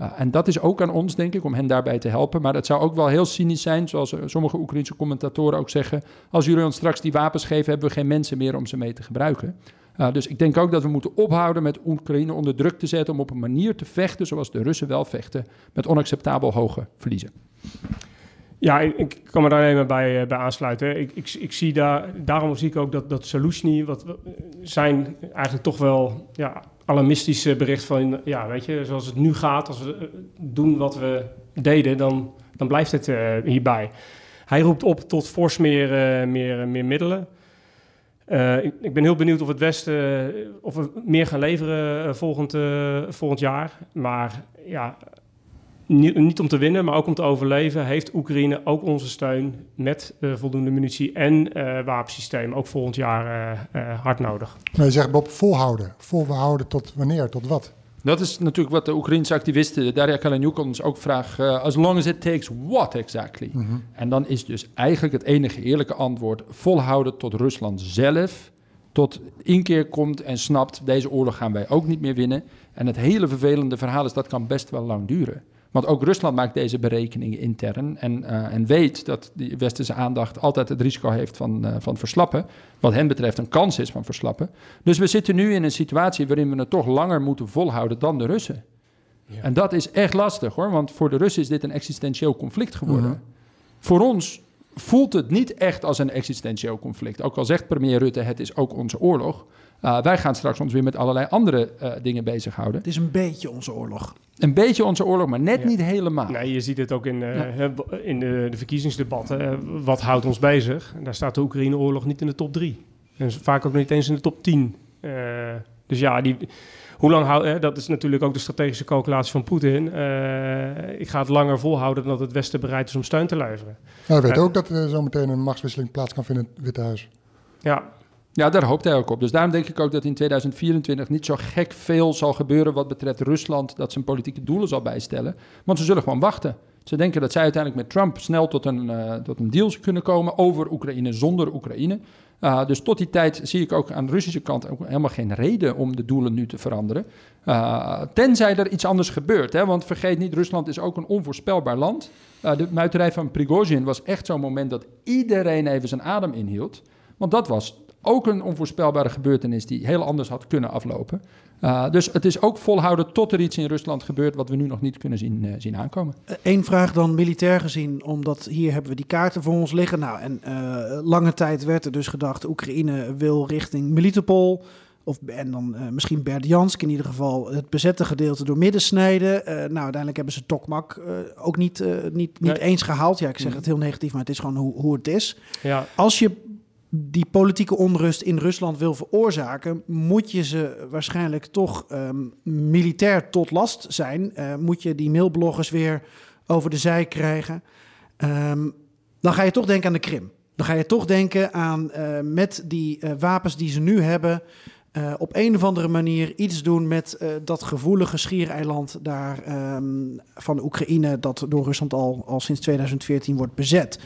Uh, en dat is ook aan ons, denk ik, om hen daarbij te helpen. Maar het zou ook wel heel cynisch zijn, zoals uh, sommige Oekraïnse commentatoren ook zeggen. Als jullie ons straks die wapens geven, hebben we geen mensen meer om ze mee te gebruiken. Uh, dus ik denk ook dat we moeten ophouden met Oekraïne onder druk te zetten om op een manier te vechten zoals de Russen wel vechten, met onacceptabel hoge verliezen. Ja, ik, kan me daar even bij, uh, bij aansluiten. Ik, ik, ik zie daar, daarom zie ik ook dat, dat wat zijn eigenlijk toch wel ja, alarmistische bericht van, ja, weet je, zoals het nu gaat, als we doen wat we deden, dan, dan blijft het uh, hierbij. Hij roept op tot fors meer, meer, meer middelen. Ik, ben heel benieuwd of het Westen of we meer gaan leveren volgend, volgend jaar. Maar ja, niet, niet, om te winnen, maar ook om te overleven, heeft Oekraïne ook onze steun met voldoende munitie en wapensysteem ook volgend jaar hard nodig. Maar je zegt Bob, volhouden. Volhouden tot wanneer, tot wat? Dat is natuurlijk wat de Oekraïnse activisten, Daria Kaleniuk, ons ook vraagt. Uh, as long as it takes what exactly? Mm -hmm. En dan is dus eigenlijk het enige eerlijke antwoord volhouden tot Rusland zelf tot inkeer komt en snapt, deze oorlog gaan wij ook niet meer winnen. En het hele vervelende verhaal is, dat kan best wel lang duren. Want ook Rusland maakt deze berekeningen intern en, uh, en weet dat die westerse aandacht altijd het risico heeft van, uh, van verslappen. Wat hen betreft een kans is van verslappen. Dus we zitten nu in een situatie waarin we het toch langer moeten volhouden dan de Russen. Ja. En dat is echt lastig hoor, want voor de Russen is dit een existentieel conflict geworden. Uh -huh. Voor ons voelt het niet echt als een existentieel conflict. Ook al zegt premier Rutte, het is ook onze oorlog. Uh, wij gaan straks ons weer met allerlei andere uh, dingen bezighouden. Het is een beetje onze oorlog. Een beetje onze oorlog, maar net ja. niet helemaal. Nee, je ziet het ook in, uh, ja. in de, de, verkiezingsdebatten. wat houdt ons bezig? En daar staat de Oekraïne-oorlog niet in de top drie. En vaak ook niet eens in de top 10. Uh, dus ja, die, hoe lang houdt... Dat is natuurlijk ook de strategische calculatie van Poetin. Uh, ik ga het langer volhouden dan dat het Westen bereid is om steun te leveren. Nou, hij weet ook dat er zometeen een machtswisseling plaats kan vinden in het Witte Huis. Ja, ja, daar hoopt hij ook op. Dus daarom denk ik ook dat in 2024 niet zo gek veel zal gebeuren wat betreft Rusland, dat zijn politieke doelen zal bijstellen. Want ze zullen gewoon wachten. Ze denken dat zij uiteindelijk met Trump snel tot een, uh, tot een deal kunnen komen over Oekraïne zonder Oekraïne. Uh, dus tot die tijd zie ik ook aan de Russische kant ook helemaal geen reden om de doelen nu te veranderen. Uh, tenzij er iets anders gebeurt. Hè? Want vergeet niet, Rusland is ook een onvoorspelbaar land. de muiterij van Prigozhin was echt zo'n moment dat iedereen even zijn adem inhield. Want dat was ook een onvoorspelbare gebeurtenis die heel anders had kunnen aflopen. Uh, dus het is ook volhouden tot er iets in Rusland gebeurt wat we nu nog niet kunnen zien, uh, zien aankomen. Eén eh, vraag dan militair gezien, omdat hier hebben we die kaarten voor ons liggen. Nou, en uh, lange tijd werd er dus gedacht, Oekraïne wil richting Melitopol. Of, en dan misschien Berdjansk, in ieder geval het bezette gedeelte door midden snijden. Nou, uiteindelijk hebben ze Tokmak ook niet, niet, niet nee. eens gehaald. Ja, ik zeg het heel negatief, maar het is gewoon hoe, hoe het is. Ja. Als je die politieke onrust in Rusland wil veroorzaken, moet je ze waarschijnlijk toch um, militair tot last zijn. Uh, moet je die mailbloggers weer over de zij krijgen. Um, dan ga je toch denken aan de Krim. Dan ga je toch denken aan uh, met die uh, wapens die ze nu hebben. Uh, op een of andere manier iets doen met uh, dat gevoelige schiereiland daar um, van Oekraïne, dat door Rusland al, al sinds 2014 wordt bezet.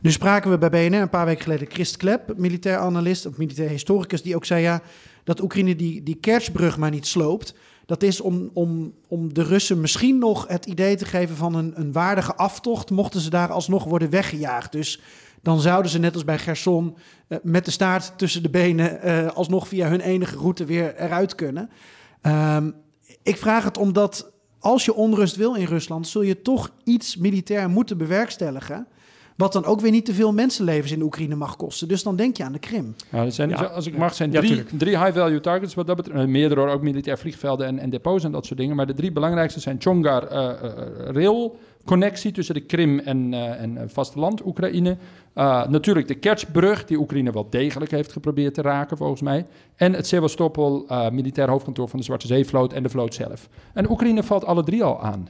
Nu spraken we bij BNR een paar weken geleden Christ Klep, militair analist of militair historicus, die ook zei ja, dat Oekraïne die, die maar niet sloopt. Dat is om, om, om de Russen misschien nog het idee te geven van een, een waardige aftocht, mochten ze daar alsnog worden weggejaagd. Dus dan zouden ze net als bij Gerson uh, met de staart tussen de benen uh, alsnog via hun enige route weer eruit kunnen. Um, ik vraag het omdat als je onrust wil in Rusland, zul je toch iets militair moeten bewerkstelligen. Wat dan ook weer niet te veel mensenlevens in de Oekraïne mag kosten. Dus dan denk je aan de Krim. Ja, er zijn, ja, als ik mag, zijn drie, ja, drie high-value targets. Wat dat betreft, meerdere ook militair vliegvelden en, en depots en dat soort dingen. Maar de drie belangrijkste zijn Chongar uh, uh, Rail connectie tussen de Krim en, uh, en vasteland Oekraïne. Uh, natuurlijk de Kertsbrug, die Oekraïne wel degelijk heeft geprobeerd te raken, volgens mij. En het Sevastopol, uh, militair hoofdkantoor van de Zwarte Zeevloot en de vloot zelf. En Oekraïne valt alle drie al aan.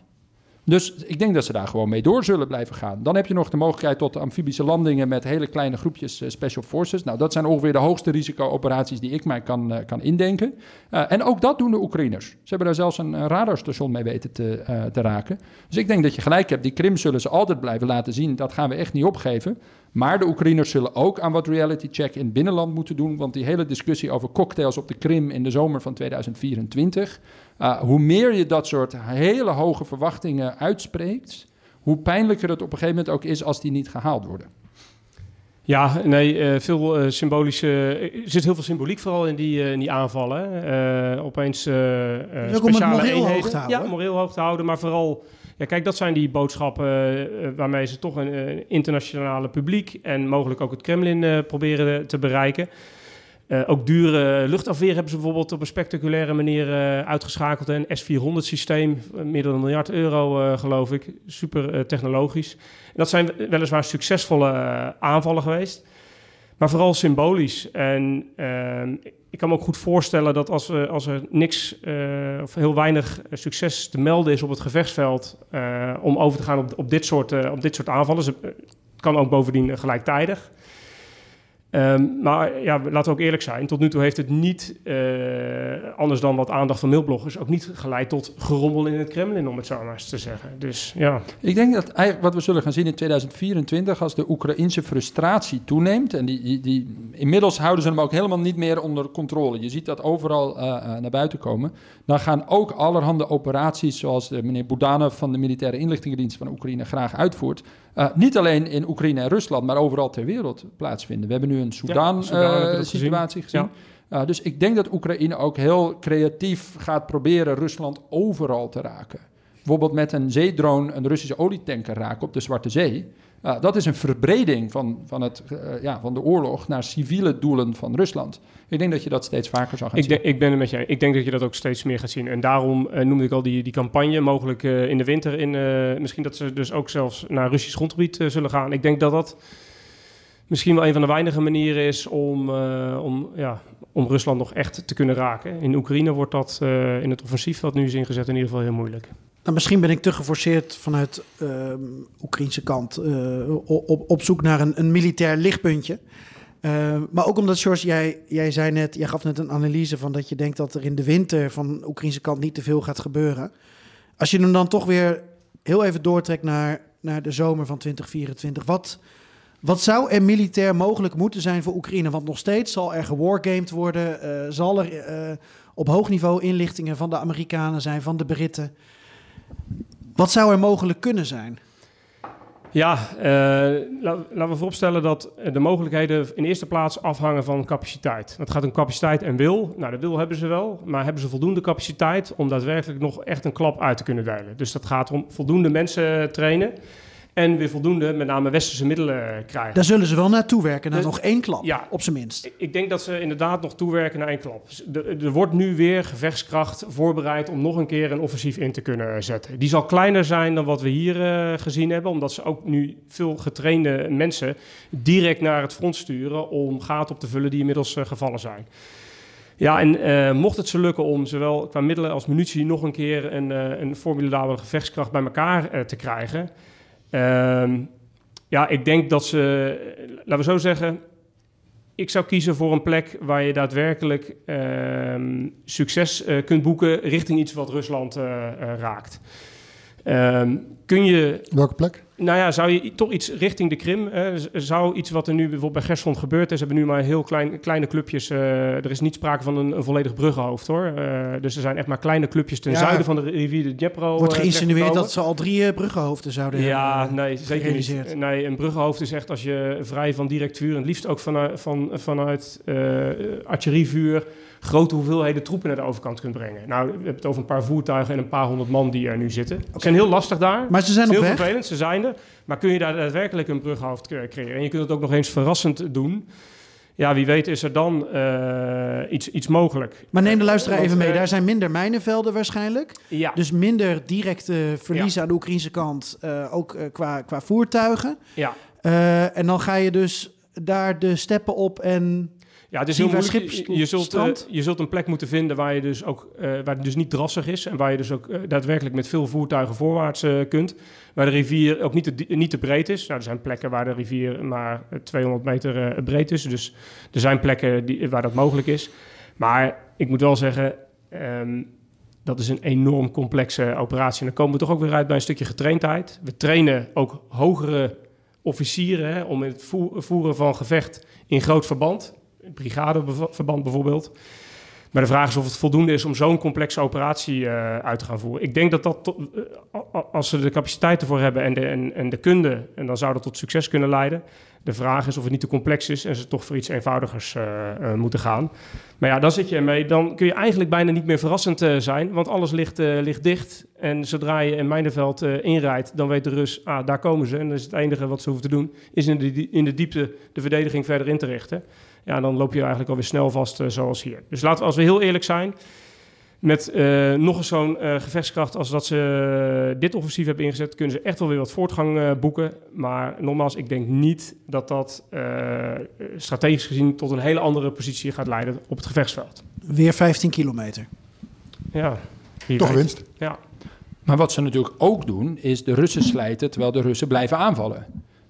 Dus ik denk dat ze daar gewoon mee door zullen blijven gaan. Dan heb je nog de mogelijkheid tot amfibische landingen met hele kleine groepjes uh, special forces. Nou, dat zijn ongeveer de hoogste risico-operaties die ik mij kan, kan indenken. En ook dat doen de Oekraïners. Ze hebben daar zelfs een radarstation mee weten te, te raken. Dus ik denk dat je gelijk hebt. Die Krim zullen ze altijd blijven laten zien. Dat gaan we echt niet opgeven. Maar de Oekraïners zullen ook aan wat reality check in het binnenland moeten doen. Want die hele discussie over cocktails op de Krim in de zomer van 2024. Uh, hoe meer je dat soort hele hoge verwachtingen uitspreekt, hoe pijnlijker het op een gegeven moment ook is als die niet gehaald worden. Ja, nee, uh, veel uh, symbolische. er zit heel veel symboliek vooral in die, uh, in die aanvallen. opeens ook speciale om het moreel eenheden. hoog te houden. Ja, moreel hoog te houden, maar vooral. Ja, kijk, dat zijn die boodschappen waarmee ze toch een internationale publiek en mogelijk ook het Kremlin proberen te bereiken. Ook dure luchtafweer hebben ze bijvoorbeeld op een spectaculaire manier uitgeschakeld. Een S-400 systeem, meer dan een miljard euro geloof ik. Super technologisch. En dat zijn weliswaar succesvolle aanvallen geweest. Maar vooral symbolisch. En ehm, ik kan me ook goed voorstellen dat als, we, als er niks of heel weinig succes te melden is op het gevechtsveld... om over te gaan op, op, dit, soort, op dit soort aanvallen. Het kan ook bovendien gelijktijdig... Um, maar ja, laten we ook eerlijk zijn. Tot nu toe heeft het niet, uh, anders dan wat aandacht van mailbloggers, ook niet geleid tot gerommel in het Kremlin, om het zo maar eens te zeggen. Dus ja. Ik denk dat eigenlijk wat we zullen gaan zien in 2024, als de Oekraïnse frustratie toeneemt, en die, die, inmiddels houden ze hem ook helemaal niet meer onder controle. Je ziet dat overal uh, uh, naar buiten komen. Dan gaan ook allerhande operaties, zoals de meneer Budanov van de militaire inlichtingendienst van Oekraïne graag uitvoert, niet alleen in Oekraïne en Rusland, maar overal ter wereld plaatsvinden. We hebben nu een Soedan-situatie ja, gezien. Ja. Uh, dus ik denk dat Oekraïne ook heel creatief gaat proberen Rusland overal te raken. Bijvoorbeeld met een zeedrone een Russische olietanker raken op de Zwarte Zee. Uh, dat is een verbreding van, van, het, uh, ja, van de oorlog naar civiele doelen van Rusland. Ik denk dat je dat steeds vaker zal gaan ik zien. Denk, ik ben het met je. Ik denk dat je dat ook steeds meer gaat zien. En daarom uh, noemde ik al die, die campagne, mogelijk in de winter. In, misschien dat ze dus ook zelfs naar Russisch grondgebied zullen gaan. Ik denk dat dat misschien wel een van de weinige manieren is om, om, ja, om Rusland nog echt te kunnen raken. In Oekraïne wordt dat in het offensief wat nu is ingezet in ieder geval heel moeilijk. Nou, misschien ben ik te geforceerd vanuit uh, Oekraïnse kant op, op zoek naar een, een militair lichtpuntje. maar ook omdat, George, jij, jij zei net, jij gaf net een analyse van dat je denkt dat er in de winter van de Oekraïnse kant niet te veel gaat gebeuren. Als je hem dan toch weer heel even doortrekt naar, naar de zomer van 2024, wat, wat zou er militair mogelijk moeten zijn voor Oekraïne? Want nog steeds zal er gewargamed worden, uh, zal er uh, op hoog niveau inlichtingen van de Amerikanen zijn, van de Britten. Wat zou er mogelijk kunnen zijn? Ja, uh, laten we vooropstellen dat de mogelijkheden in eerste plaats afhangen van capaciteit. Het gaat om capaciteit en wil. Nou, de wil hebben ze wel, maar hebben ze voldoende capaciteit om daadwerkelijk nog echt een klap uit te kunnen delen? Dus dat gaat om voldoende mensen trainen en weer voldoende, met name westerse middelen krijgen. Daar zullen ze wel naartoe werken, naar dus, nog één klap, ja, op zijn minst. Ik denk dat ze inderdaad nog toewerken naar één klap. Er wordt nu weer gevechtskracht voorbereid om nog een keer een offensief in te kunnen zetten. Die zal kleiner zijn dan wat we hier uh, gezien hebben, omdat ze ook nu veel getrainde mensen direct naar het front sturen om gaten op te vullen die inmiddels uh, gevallen zijn. Ja, en uh, mocht het ze lukken om zowel qua middelen als munitie nog een keer een, een formidabele gevechtskracht bij elkaar te krijgen, Um, ja, ik denk dat ze, laten we zo zeggen, ik zou kiezen voor een plek waar je daadwerkelijk um, succes uh, kunt boeken richting iets wat Rusland uh, uh, raakt. Um, kun je. Welke plek? Nou ja, zou je toch iets richting de Krim, uh, zou iets wat er nu bijvoorbeeld bij Gerson gebeurd is, hebben nu maar heel klein, kleine clubjes. Uh, er is niet sprake van een, een volledig bruggenhoofd hoor. Uh, dus er zijn echt maar kleine clubjes ten ja, zuiden van de rivier de Dnepro. Wordt geïnsinueerd dat ze al drie bruggenhoofden zouden Ja, nee, zeker niet. Nee, een bruggenhoofd is echt als je vrij van direct vuur, en het liefst ook vanuit, van, vanuit artillerievuur grote hoeveelheden troepen naar de overkant kunt brengen. Nou, we hebben het over een paar voertuigen en een paar honderd man die er nu zitten. Ze zijn heel lastig daar. Maar ze zijn heel weg. vervelend, ze zijn er. Maar kun je daar daadwerkelijk een brughoofd creëren? En je kunt het ook nog eens verrassend doen. Ja, wie weet is er dan uh, iets, iets mogelijk. Maar neem de luisteraar even mee. Daar zijn minder mijnenvelden waarschijnlijk. Ja. Dus minder directe verliezen ja. aan de Oekraïnse kant. Uh, ook uh, qua, qua voertuigen. Ja. en dan ga je dus daar de steppen op en ja, het is heel moeilijk. Je, je, zult, uh, je zult een plek moeten vinden waar je dus ook uh, waar het dus niet drassig is en waar je dus ook uh, daadwerkelijk met veel voertuigen voorwaarts kunt. Waar de rivier ook niet te, niet te breed is. Nou, er zijn plekken waar de rivier maar 200 meter breed is. Dus er zijn plekken die, waar dat mogelijk is. Maar ik moet wel zeggen, um, dat is een enorm complexe operatie. En dan komen we toch ook weer uit bij een stukje getraindheid. We trainen ook hogere officieren hè, om in het voeren van gevecht in groot verband brigadeverband bijvoorbeeld. Maar de vraag is of het voldoende is om zo'n complexe operatie uh, uit te gaan voeren. Ik denk dat dat, uh, als ze de capaciteit ervoor hebben en de, en, en de kunde, en dan zou dat tot succes kunnen leiden. De vraag is of het niet te complex is en ze toch voor iets eenvoudigers uh, moeten gaan. Maar ja, dan zit je ermee. Dan kun je eigenlijk bijna niet meer verrassend zijn, want alles ligt, ligt dicht. En zodra je in Mijnenveld inrijdt, dan weet de Rus, ah, daar komen ze. En dat is het enige wat ze hoeven te doen, is in de, in de diepte de verdediging verder in te richten ja, dan loop je eigenlijk alweer snel vast uh, zoals hier. Dus laten we, als we heel eerlijk zijn, met uh, nog eens zo'n uh, gevechtskracht als dat ze dit offensief hebben ingezet, kunnen ze echt wel weer wat voortgang boeken. Maar nogmaals, ik denk niet dat dat strategisch gezien tot een hele andere positie gaat leiden op het gevechtsveld. Weer 15 kilometer. Ja. Toch winst. Ja. Maar wat ze natuurlijk ook doen, is de Russen slijten terwijl de Russen blijven aanvallen.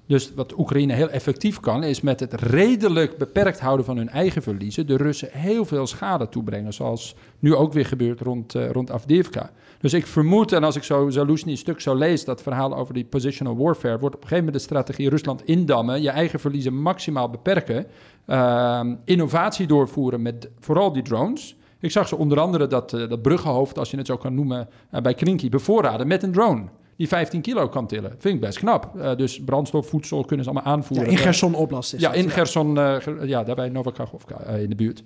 Dus wat Oekraïne heel effectief kan, is met het redelijk beperkt houden van hun eigen verliezen, de Russen heel veel schade toebrengen. Zoals nu ook weer gebeurt rond, uh, rond Avdiivka. Dus ik vermoed, en als ik zo Zaluzny stuk zo lees, dat verhaal over die positional warfare, wordt op een gegeven moment de strategie Rusland indammen, je eigen verliezen maximaal beperken, uh, innovatie doorvoeren met vooral die drones. Ik zag ze onder andere dat, uh, dat bruggenhoofd, als je het zo kan noemen, bij Krinky bevoorraden met een drone die 15 kilo kan tillen. Vind ik best knap. Uh, dus brandstof, voedsel kunnen ze allemaal aanvoeren. Ja, in Gerson is Ja, in Gerson, uh, ja, daarbij Novakachovka uh, in de buurt.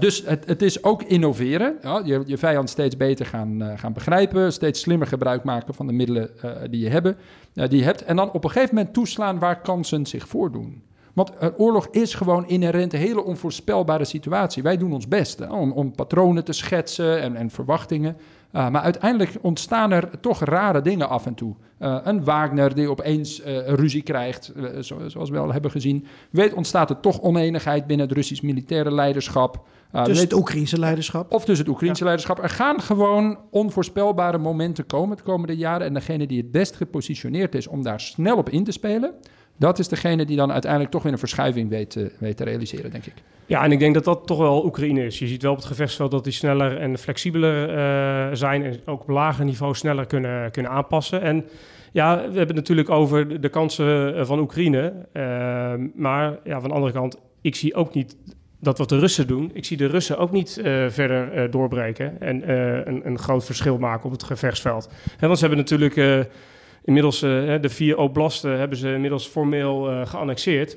dus het, het, is ook innoveren. Ja, je, je vijand steeds beter gaan, gaan begrijpen. Steeds slimmer gebruik maken van de middelen die je, hebben, die je hebt. En dan op een gegeven moment toeslaan waar kansen zich voordoen. Want oorlog is gewoon inherent een hele onvoorspelbare situatie. Wij doen ons best hè, om, om, patronen te schetsen en, en verwachtingen. Uh, maar uiteindelijk ontstaan er toch rare dingen af en toe. Uh, een Wagner die opeens ruzie krijgt, zo, zoals we al hebben gezien. Weet ontstaat er toch oneenigheid binnen het Russisch militaire leiderschap. dus het Oekraïnse leiderschap? Of dus het Oekraïnse ja. leiderschap. Er gaan gewoon onvoorspelbare momenten komen de komende jaren. En degene die het best gepositioneerd is om daar snel op in te spelen... Dat is degene die dan uiteindelijk toch weer een verschuiving weet, uh, weet te realiseren, denk ik. Ja, en ik denk dat dat toch wel Oekraïne is. Je ziet wel op het gevechtsveld dat die sneller en flexibeler uh, zijn en ook op lager niveau sneller kunnen, kunnen aanpassen. En ja, we hebben het natuurlijk over de kansen van Oekraïne. Uh, maar ja, van de andere kant, ik zie ook niet dat wat de Russen doen. Ik zie de Russen ook niet verder doorbreken en een, een, groot verschil maken op het gevechtsveld. He, want ze hebben natuurlijk inmiddels de vier oblasten hebben ze inmiddels formeel geannexeerd,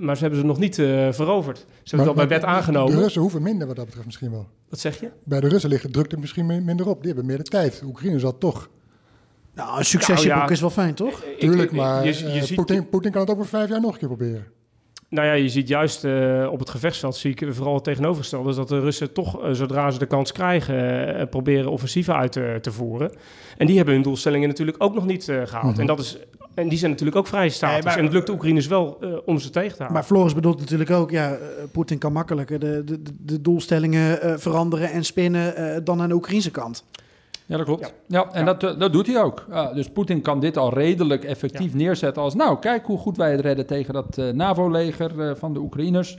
maar ze hebben ze nog niet veroverd. Ze hebben het al bij wet aangenomen. De Russen hoeven minder wat dat betreft misschien wel. Wat zeg je? Bij de Russen ligt de druk er misschien minder op. Die hebben meer de tijd. Oekraïne zal toch nou, een succesje nou, ja, is wel fijn, toch? Tuurlijk, maar je, je, je Poetin, Poetin kan het ook voor vijf jaar nog een keer proberen. Nou ja, je ziet juist uh, op het gevechtsveld, zie ik vooral het tegenovergestelde, is dat de Russen toch, uh, zodra ze de kans krijgen, uh, proberen offensieven uit te, te, voeren. En die hebben hun doelstellingen natuurlijk ook nog niet gehaald. Mm -hmm. En, dat is, en die zijn natuurlijk ook vrij statisch. Nee, en het lukt de Oekraïners wel om ze tegen te houden. Maar Floris bedoelt natuurlijk ook, ja, Poetin kan makkelijker de, de, de doelstellingen veranderen en spinnen dan aan de Oekraïnse kant. Ja, dat klopt. Ja, ja en ja. Dat, dat doet hij ook. Uh, dus Poetin kan dit al redelijk effectief ja. neerzetten als... nou, kijk hoe goed wij het redden tegen dat uh, NAVO-leger uh, van de Oekraïners.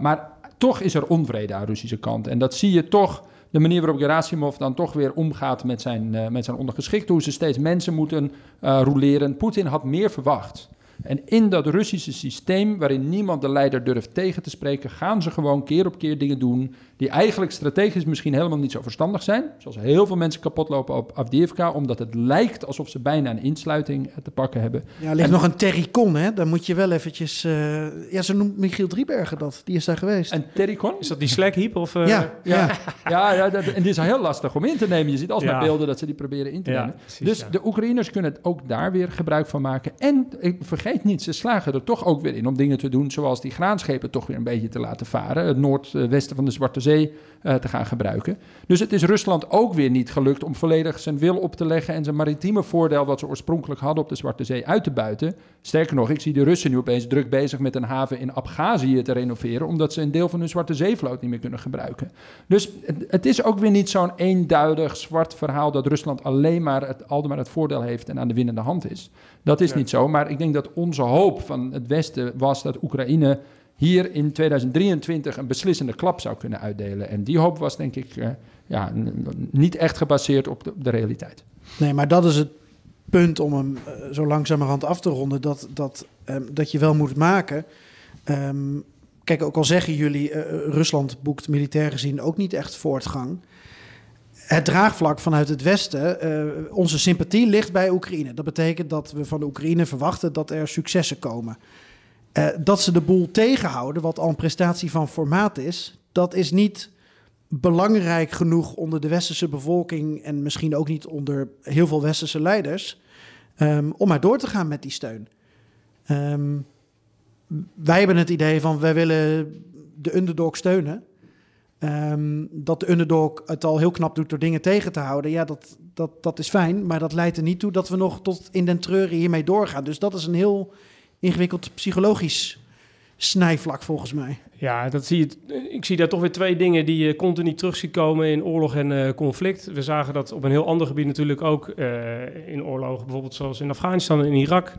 maar toch is er onvrede aan de Russische kant. En dat zie je toch, de manier waarop Gerasimov dan toch weer omgaat met zijn, met zijn ondergeschikte... hoe ze steeds mensen moeten roleren. Poetin had meer verwacht. En in dat Russische systeem, waarin niemand de leider durft tegen te spreken, gaan ze gewoon keer op keer dingen doen die eigenlijk strategisch misschien helemaal niet zo verstandig zijn. Zoals heel veel mensen kapotlopen op Avdiivka, omdat het lijkt alsof ze bijna een insluiting te pakken hebben. Ja, er ligt en, nog een Terricon, hè? Dan moet je wel eventjes... Uh, ja, ze noemt Michiel Driebergen dat. Die is daar geweest. En Terricon? Is dat die Slack-heap? Of, uh... Ja. Ja, ja, ja dat, en die is heel lastig om in te nemen. Je ziet alsmaar ja. beelden dat ze die proberen in te nemen. Precies, dus de Oekraïners kunnen het ook daar weer gebruik van maken. En ik vergeet niet, ze slagen er toch ook weer in om dingen te doen... zoals die graanschepen toch weer een beetje te laten varen. Het noordwesten van de Zwarte Zee uh, te gaan gebruiken. Dus het is Rusland ook weer niet gelukt om volledig zijn wil op te leggen en zijn maritieme voordeel wat ze oorspronkelijk hadden op de Zwarte Zee uit te buiten. Sterker nog, ik zie de Russen nu opeens druk bezig met een haven in Abhazie te renoveren, omdat ze een deel van hun Zwarte Zeevloot niet meer kunnen gebruiken. Dus het, het is ook weer niet zo'n eenduidig zwart verhaal dat Rusland alleen maar het, al maar het voordeel heeft en aan de winnende hand is. Dat is ja. niet zo, maar ik denk dat onze hoop van het Westen was dat Oekraïne hier in 2023 een beslissende klap zou kunnen uitdelen. En die hoop was denk ik uh, ja, niet echt gebaseerd op de, op de, realiteit. Nee, maar dat is het punt om hem uh, zo langzamerhand af te ronden, dat, dat, um, dat je wel moet maken. Um, kijk, ook al zeggen jullie, uh, Rusland boekt militair gezien ook niet echt voortgang. Het draagvlak vanuit het Westen, onze sympathie ligt bij Oekraïne. Dat betekent dat we van de Oekraïne verwachten dat er successen komen. Dat ze de boel tegenhouden, wat al een prestatie van formaat is, dat is niet belangrijk genoeg onder de westerse bevolking en misschien ook niet onder heel veel westerse leiders um, om maar door te gaan met die steun. Um, wij hebben het idee van wij willen de underdog steunen. Um, dat de underdog het al heel knap doet door dingen tegen te houden. Ja, dat, dat, dat is fijn, maar dat leidt er niet toe dat we nog tot in den treuren hiermee doorgaan. Dus dat is een heel ingewikkeld psychologisch snijvlak volgens mij. Ja, dat zie je, ik zie daar toch weer twee dingen die je continu terug ziet komen in oorlog en uh, conflict. We zagen dat op een heel ander gebied natuurlijk ook uh, in oorlogen, bijvoorbeeld zoals in Afghanistan en in Irak.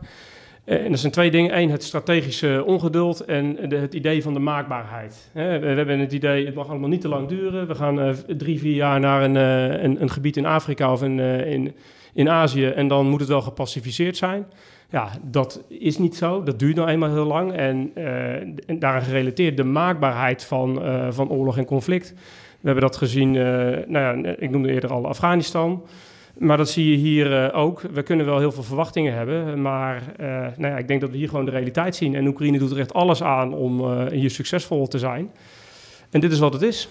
Uh, en dat zijn twee dingen. Eén, het strategische ongeduld en het idee van de maakbaarheid. We, hebben het idee, het mag allemaal niet te lang duren. We gaan drie, vier jaar naar een, een, een, gebied in Afrika of in, in, in Azië en dan moet het wel gepacificeerd zijn. Ja, dat is niet zo. Dat duurt nou eenmaal heel lang. En, uh, en daaraan gerelateerd de maakbaarheid van, uh, van oorlog en conflict. We hebben dat gezien, uh, nou ja, ik noemde eerder al Afghanistan. Maar dat zie je hier ook. We kunnen wel heel veel verwachtingen hebben. Maar nou ja, ik denk dat we hier gewoon de realiteit zien. En Oekraïne doet er echt alles aan om hier succesvol te zijn. En dit is wat het is.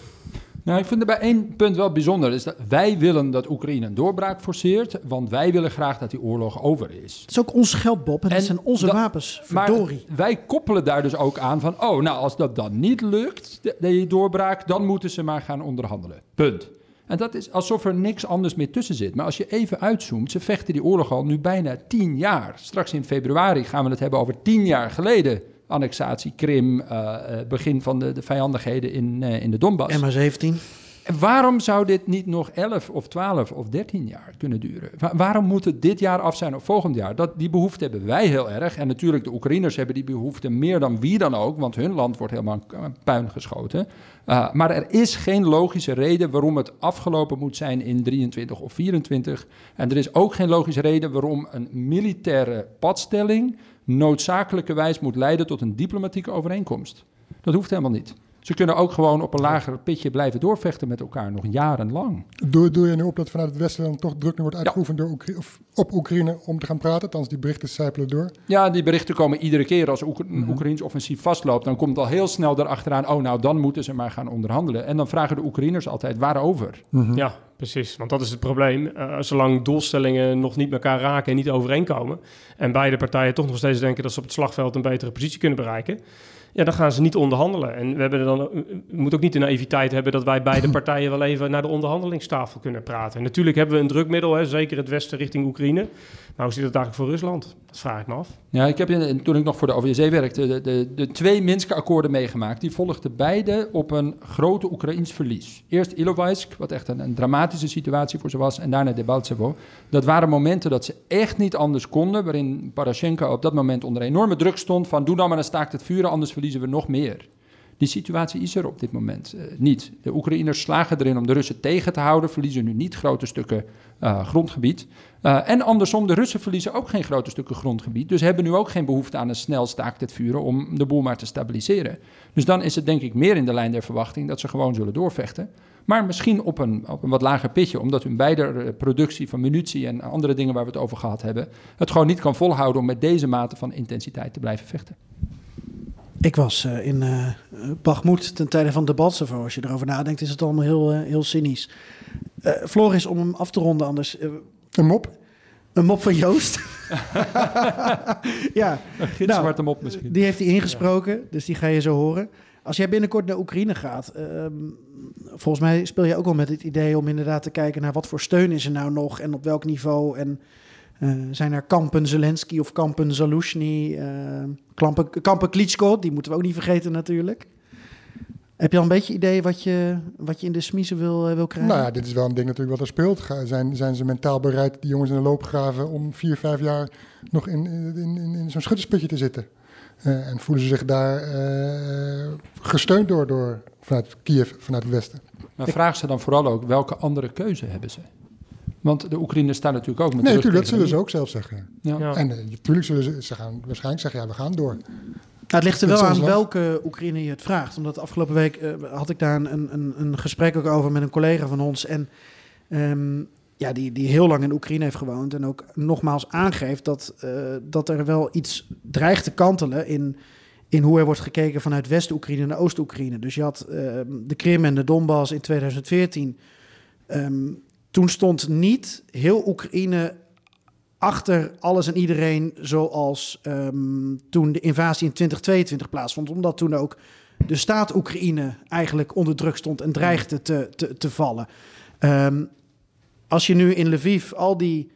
Nou, ik vind er bij één punt wel bijzonder. Is dat wij willen dat Oekraïne een doorbraak forceert. Want wij willen graag dat die oorlog over is. Het is ook ons geld, Bob. En, En zijn onze dat- wapens. Maar Verdorie. wij koppelen daar dus ook aan van... oh, nou, als dat dan niet lukt, die doorbraak... dan moeten ze maar gaan onderhandelen. Punt. En dat is alsof er niks anders meer tussen zit. Maar als je even uitzoomt, ze vechten die oorlog al nu bijna tien jaar. Straks in februari gaan we het hebben over tien jaar geleden. Annexatie, Krim, eh, eh, begin van de, de vijandigheden in, eh, in de Donbass. MH17. En waarom zou dit niet nog 11 of 12 of 13 jaar kunnen duren? Wa- waarom moet het dit jaar af zijn of volgend jaar? Dat, die behoefte hebben wij heel erg. En natuurlijk, de Oekraïners hebben die behoefte meer dan wie dan ook, want hun land wordt helemaal puin geschoten. Uh, maar er is geen logische reden waarom het afgelopen moet zijn in 23 of 24. En er is ook geen logische reden waarom een militaire padstelling noodzakelijkerwijs moet leiden tot een diplomatieke overeenkomst. Dat hoeft helemaal niet. Ze kunnen ook gewoon op een lager pitje blijven doorvechten met elkaar, nog jarenlang. Doe, doe je nu op dat vanuit het Westen dan toch druk nu wordt uitgeoefend door Oekra- of op Oekraïne om te gaan praten? Althans, die berichten sijpelen door. Ja, die berichten komen iedere keer als Oek een Oekraïns offensief vastloopt. Dan komt al heel snel erachteraan, oh nou, dan moeten ze maar gaan onderhandelen. En dan vragen de Oekraïners altijd, waarover? Ja, precies. Want dat is het probleem. Eh, zolang doelstellingen nog niet met elkaar raken en niet overeenkomen... en beide partijen toch nog steeds denken dat ze op het slagveld een betere positie kunnen bereiken... ja, dan gaan ze niet onderhandelen. En we, hebben er dan, we moeten ook niet de naïviteit hebben... dat wij beide partijen wel even naar de onderhandelingstafel kunnen praten. En natuurlijk hebben we een drukmiddel, hè, zeker het westen richting Oekraïne. Maar hoe zit het eigenlijk voor Rusland? Dat vraag ik me af. Ja, ik heb in, toen ik nog voor de OVSE werkte, de, de, de twee Minsk-akkoorden meegemaakt. Die volgden beide op een grote Oekraïns verlies. Eerst Ilovaisk, wat echt een, een dramatische situatie voor ze was, en daarna Debaltsevo. Dat waren momenten dat ze echt niet anders konden, waarin Poroshenko op dat moment onder enorme druk stond van doe dan maar een staakt het vuren, anders verliezen we nog meer. Die situatie is er op dit moment eh, niet. De Oekraïners slagen erin om de Russen tegen te houden, verliezen nu niet grote stukken eh, grondgebied. Uh, en andersom, de Russen verliezen ook geen grote stukken grondgebied. Dus hebben nu ook geen behoefte aan een snel staakt het vuren om de boel maar te stabiliseren. Dus dan is het denk ik meer in de lijn der verwachting dat ze gewoon zullen doorvechten. Maar misschien op een, op een wat lager pitje, omdat hun beide eh, productie van munitie en andere dingen waar we het over gehad hebben, het gewoon niet kan volhouden om met deze mate van intensiteit te blijven vechten. Ik was uh, in uh, Bagmoed ten tijde van Debaltsevo. Als je erover nadenkt, is het allemaal heel, uh, heel cynisch. Floris, om hem af te ronden anders. een mop? Een mop van Joost. ja. Een nou, zwarte mop misschien. Die heeft hij ingesproken, ja. dus die ga je zo horen. Als jij binnenkort naar Oekraïne gaat, um, volgens mij speel je ook al met het idee om inderdaad te kijken naar wat voor steun is er nou nog en op welk niveau. En uh, zijn er kampen Zelensky of kampen Zaluzhny, uh, kampen, kampen Klitschko, die moeten we ook niet vergeten natuurlijk. Heb je al een beetje idee wat je, wat je in de smiezen wil, uh, wil krijgen? Nou ja, dit is wel een ding natuurlijk wat er speelt. Zijn, zijn ze mentaal bereid, die jongens in de loopgraven, om vier, vijf jaar nog in, in, in, in zo'n schuttersputje te zitten? Uh, en voelen ze zich daar uh, gesteund door, door vanuit Kiev, vanuit het Westen? Maar vraag ze dan vooral ook, welke andere keuze hebben ze? Want de Oekraïners staan natuurlijk ook met Nee, natuurlijk, dat zullen ze ook zelf zeggen. Ja. Ja. En natuurlijk uh, zullen ze, ze gaan waarschijnlijk zeggen, ja, we gaan door. Nou, het ligt er wel aan welke Oekraïne je het vraagt. Omdat afgelopen week uh, had ik daar een, een, een gesprek ook over met een collega van ons. En um, ja, die, die heel lang in Oekraïne heeft gewoond. En ook nogmaals aangeeft dat, uh, dat er wel iets dreigt te kantelen in, in hoe er wordt gekeken vanuit West-Oekraïne naar Oost-Oekraïne. Dus je had uh, de Krim en de Donbass in 2014. Um, toen stond niet heel Oekraïne achter alles en iedereen zoals um, toen de invasie in 2022 plaatsvond. Omdat toen ook de staat Oekraïne eigenlijk onder druk stond en dreigde te, te, te vallen. Um, als je nu in Lviv al die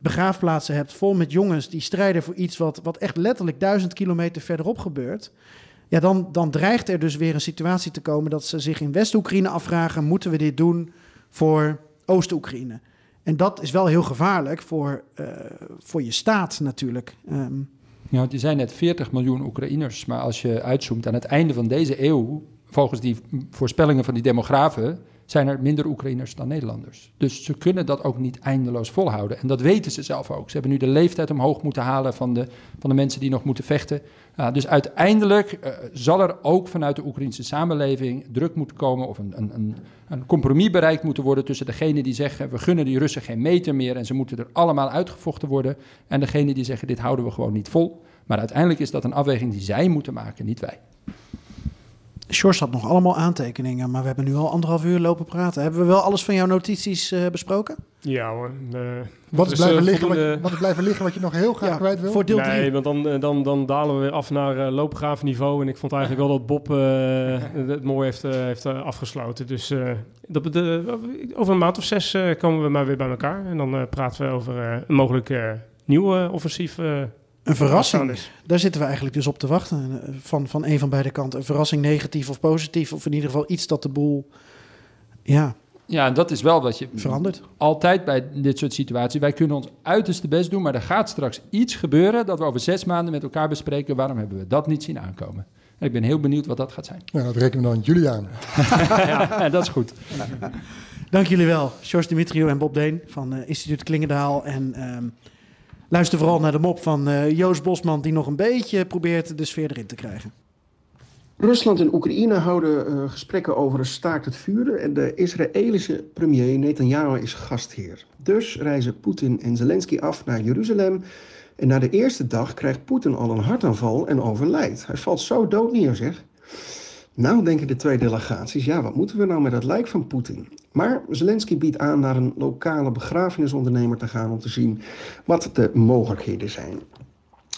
begraafplaatsen hebt vol met jongens die strijden voor iets wat, wat echt letterlijk duizend kilometer verderop gebeurt. Ja, dan, dan dreigt er dus weer een situatie te komen dat ze zich in West-Oekraïne afvragen: moeten we dit doen voor Oost-Oekraïne? En dat is wel heel gevaarlijk voor, uh, voor je staat natuurlijk. Um, ja, want je net 40 miljoen Oekraïners, maar als je uitzoomt aan het einde van deze eeuw, volgens die voorspellingen van die demografen, zijn er minder Oekraïners dan Nederlanders. Dus ze kunnen dat ook niet eindeloos volhouden. En dat weten ze zelf ook. Ze hebben nu de leeftijd omhoog moeten halen van de, van de mensen die nog moeten vechten. Dus uiteindelijk uh, zal er ook vanuit de Oekraïnse samenleving druk moeten komen of een, een, een, compromis bereikt moeten worden tussen degenen die zeggen we gunnen die Russen geen meter meer en ze moeten er allemaal uitgevochten worden en degenen die zeggen dit houden we gewoon niet vol. Maar uiteindelijk is dat een afweging die zij moeten maken, niet wij. Sjors had nog allemaal aantekeningen, maar we hebben nu al anderhalf uur lopen praten. Hebben we wel alles van jouw notities uh, besproken? Ja hoor. Uh, wat, is dus, blijven uh, liggen, wat, wat, is blijven liggen wat je nog heel graag ja, kwijt wil? Voor deel nee, want dan, dan, dan dalen we weer af naar loopgravenniveau. En ik vond eigenlijk wel dat Bob het mooi heeft, heeft afgesloten. Dus dat, over een maand of zes komen we maar weer bij elkaar. En dan praten we over een mogelijk nieuw offensief een verrassing. Daar zitten we eigenlijk dus op te wachten. Eh, van, van een van beide kanten. Een verrassing negatief of positief. Of in ieder geval iets dat de boel. Ja. Ja, en dat is wel wat je. Verandert. Altijd bij dit soort situaties. Wij kunnen ons uiterste best doen. Maar er gaat straks iets gebeuren. dat we over zes maanden met elkaar bespreken. waarom hebben we dat niet zien aankomen? En ik ben heel benieuwd wat dat gaat zijn. Ja, dat rekenen we dan jullie aan. ja, dat is goed. Dank jullie wel, George Dimitriou en Bob Deen van uh, Instituut Klingendaal. En. Uh, Luister vooral naar de mop van uh, Joost Bosman, die nog een beetje probeert de sfeer erin te krijgen. Rusland en Oekraïne houden uh, gesprekken over een staakt het vuren en de Israëlische premier Netanyahu is gastheer. Dus reizen Poetin en Zelensky af naar Jeruzalem en na de eerste dag krijgt Poetin al een hartaanval en overlijdt. Hij valt zo dood neer, zeg. Nou denken de twee delegaties, ja, wat moeten we nou met dat lijk van Poetin? Maar Zelensky biedt aan naar een lokale begrafenisondernemer te gaan om te zien wat de mogelijkheden zijn.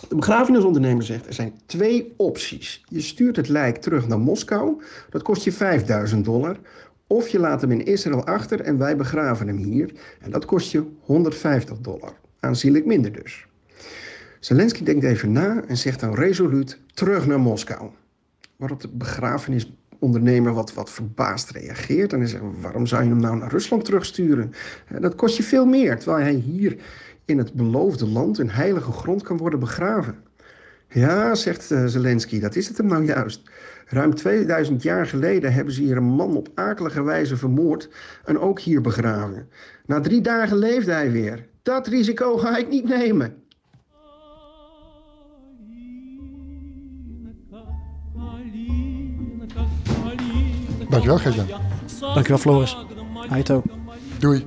De begrafenisondernemer zegt er zijn twee opties. Je stuurt het lijk terug naar Moskou, dat kost je 5000 dollar. Of je laat hem in Israël achter en wij begraven hem hier. En dat kost je 150 dollar. Aanzienlijk minder dus. Zelensky denkt even na en zegt dan resoluut terug naar Moskou. Waarop de begrafenisondernemer wat, wat verbaasd reageert. En hij zegt, waarom zou je hem nou naar Rusland terugsturen? Dat kost je veel meer, terwijl hij hier in het beloofde land, in heilige grond, kan worden begraven. Ja, zegt uh, Zelensky, dat is het hem nou juist. Ruim 2000 jaar geleden hebben ze hier een man op akelige wijze vermoord en ook hier begraven. Na drie dagen leefde hij weer. Dat risico ga ik niet nemen. Dankjewel, Gertjan. Dankjewel, Floris. Haito. Doei.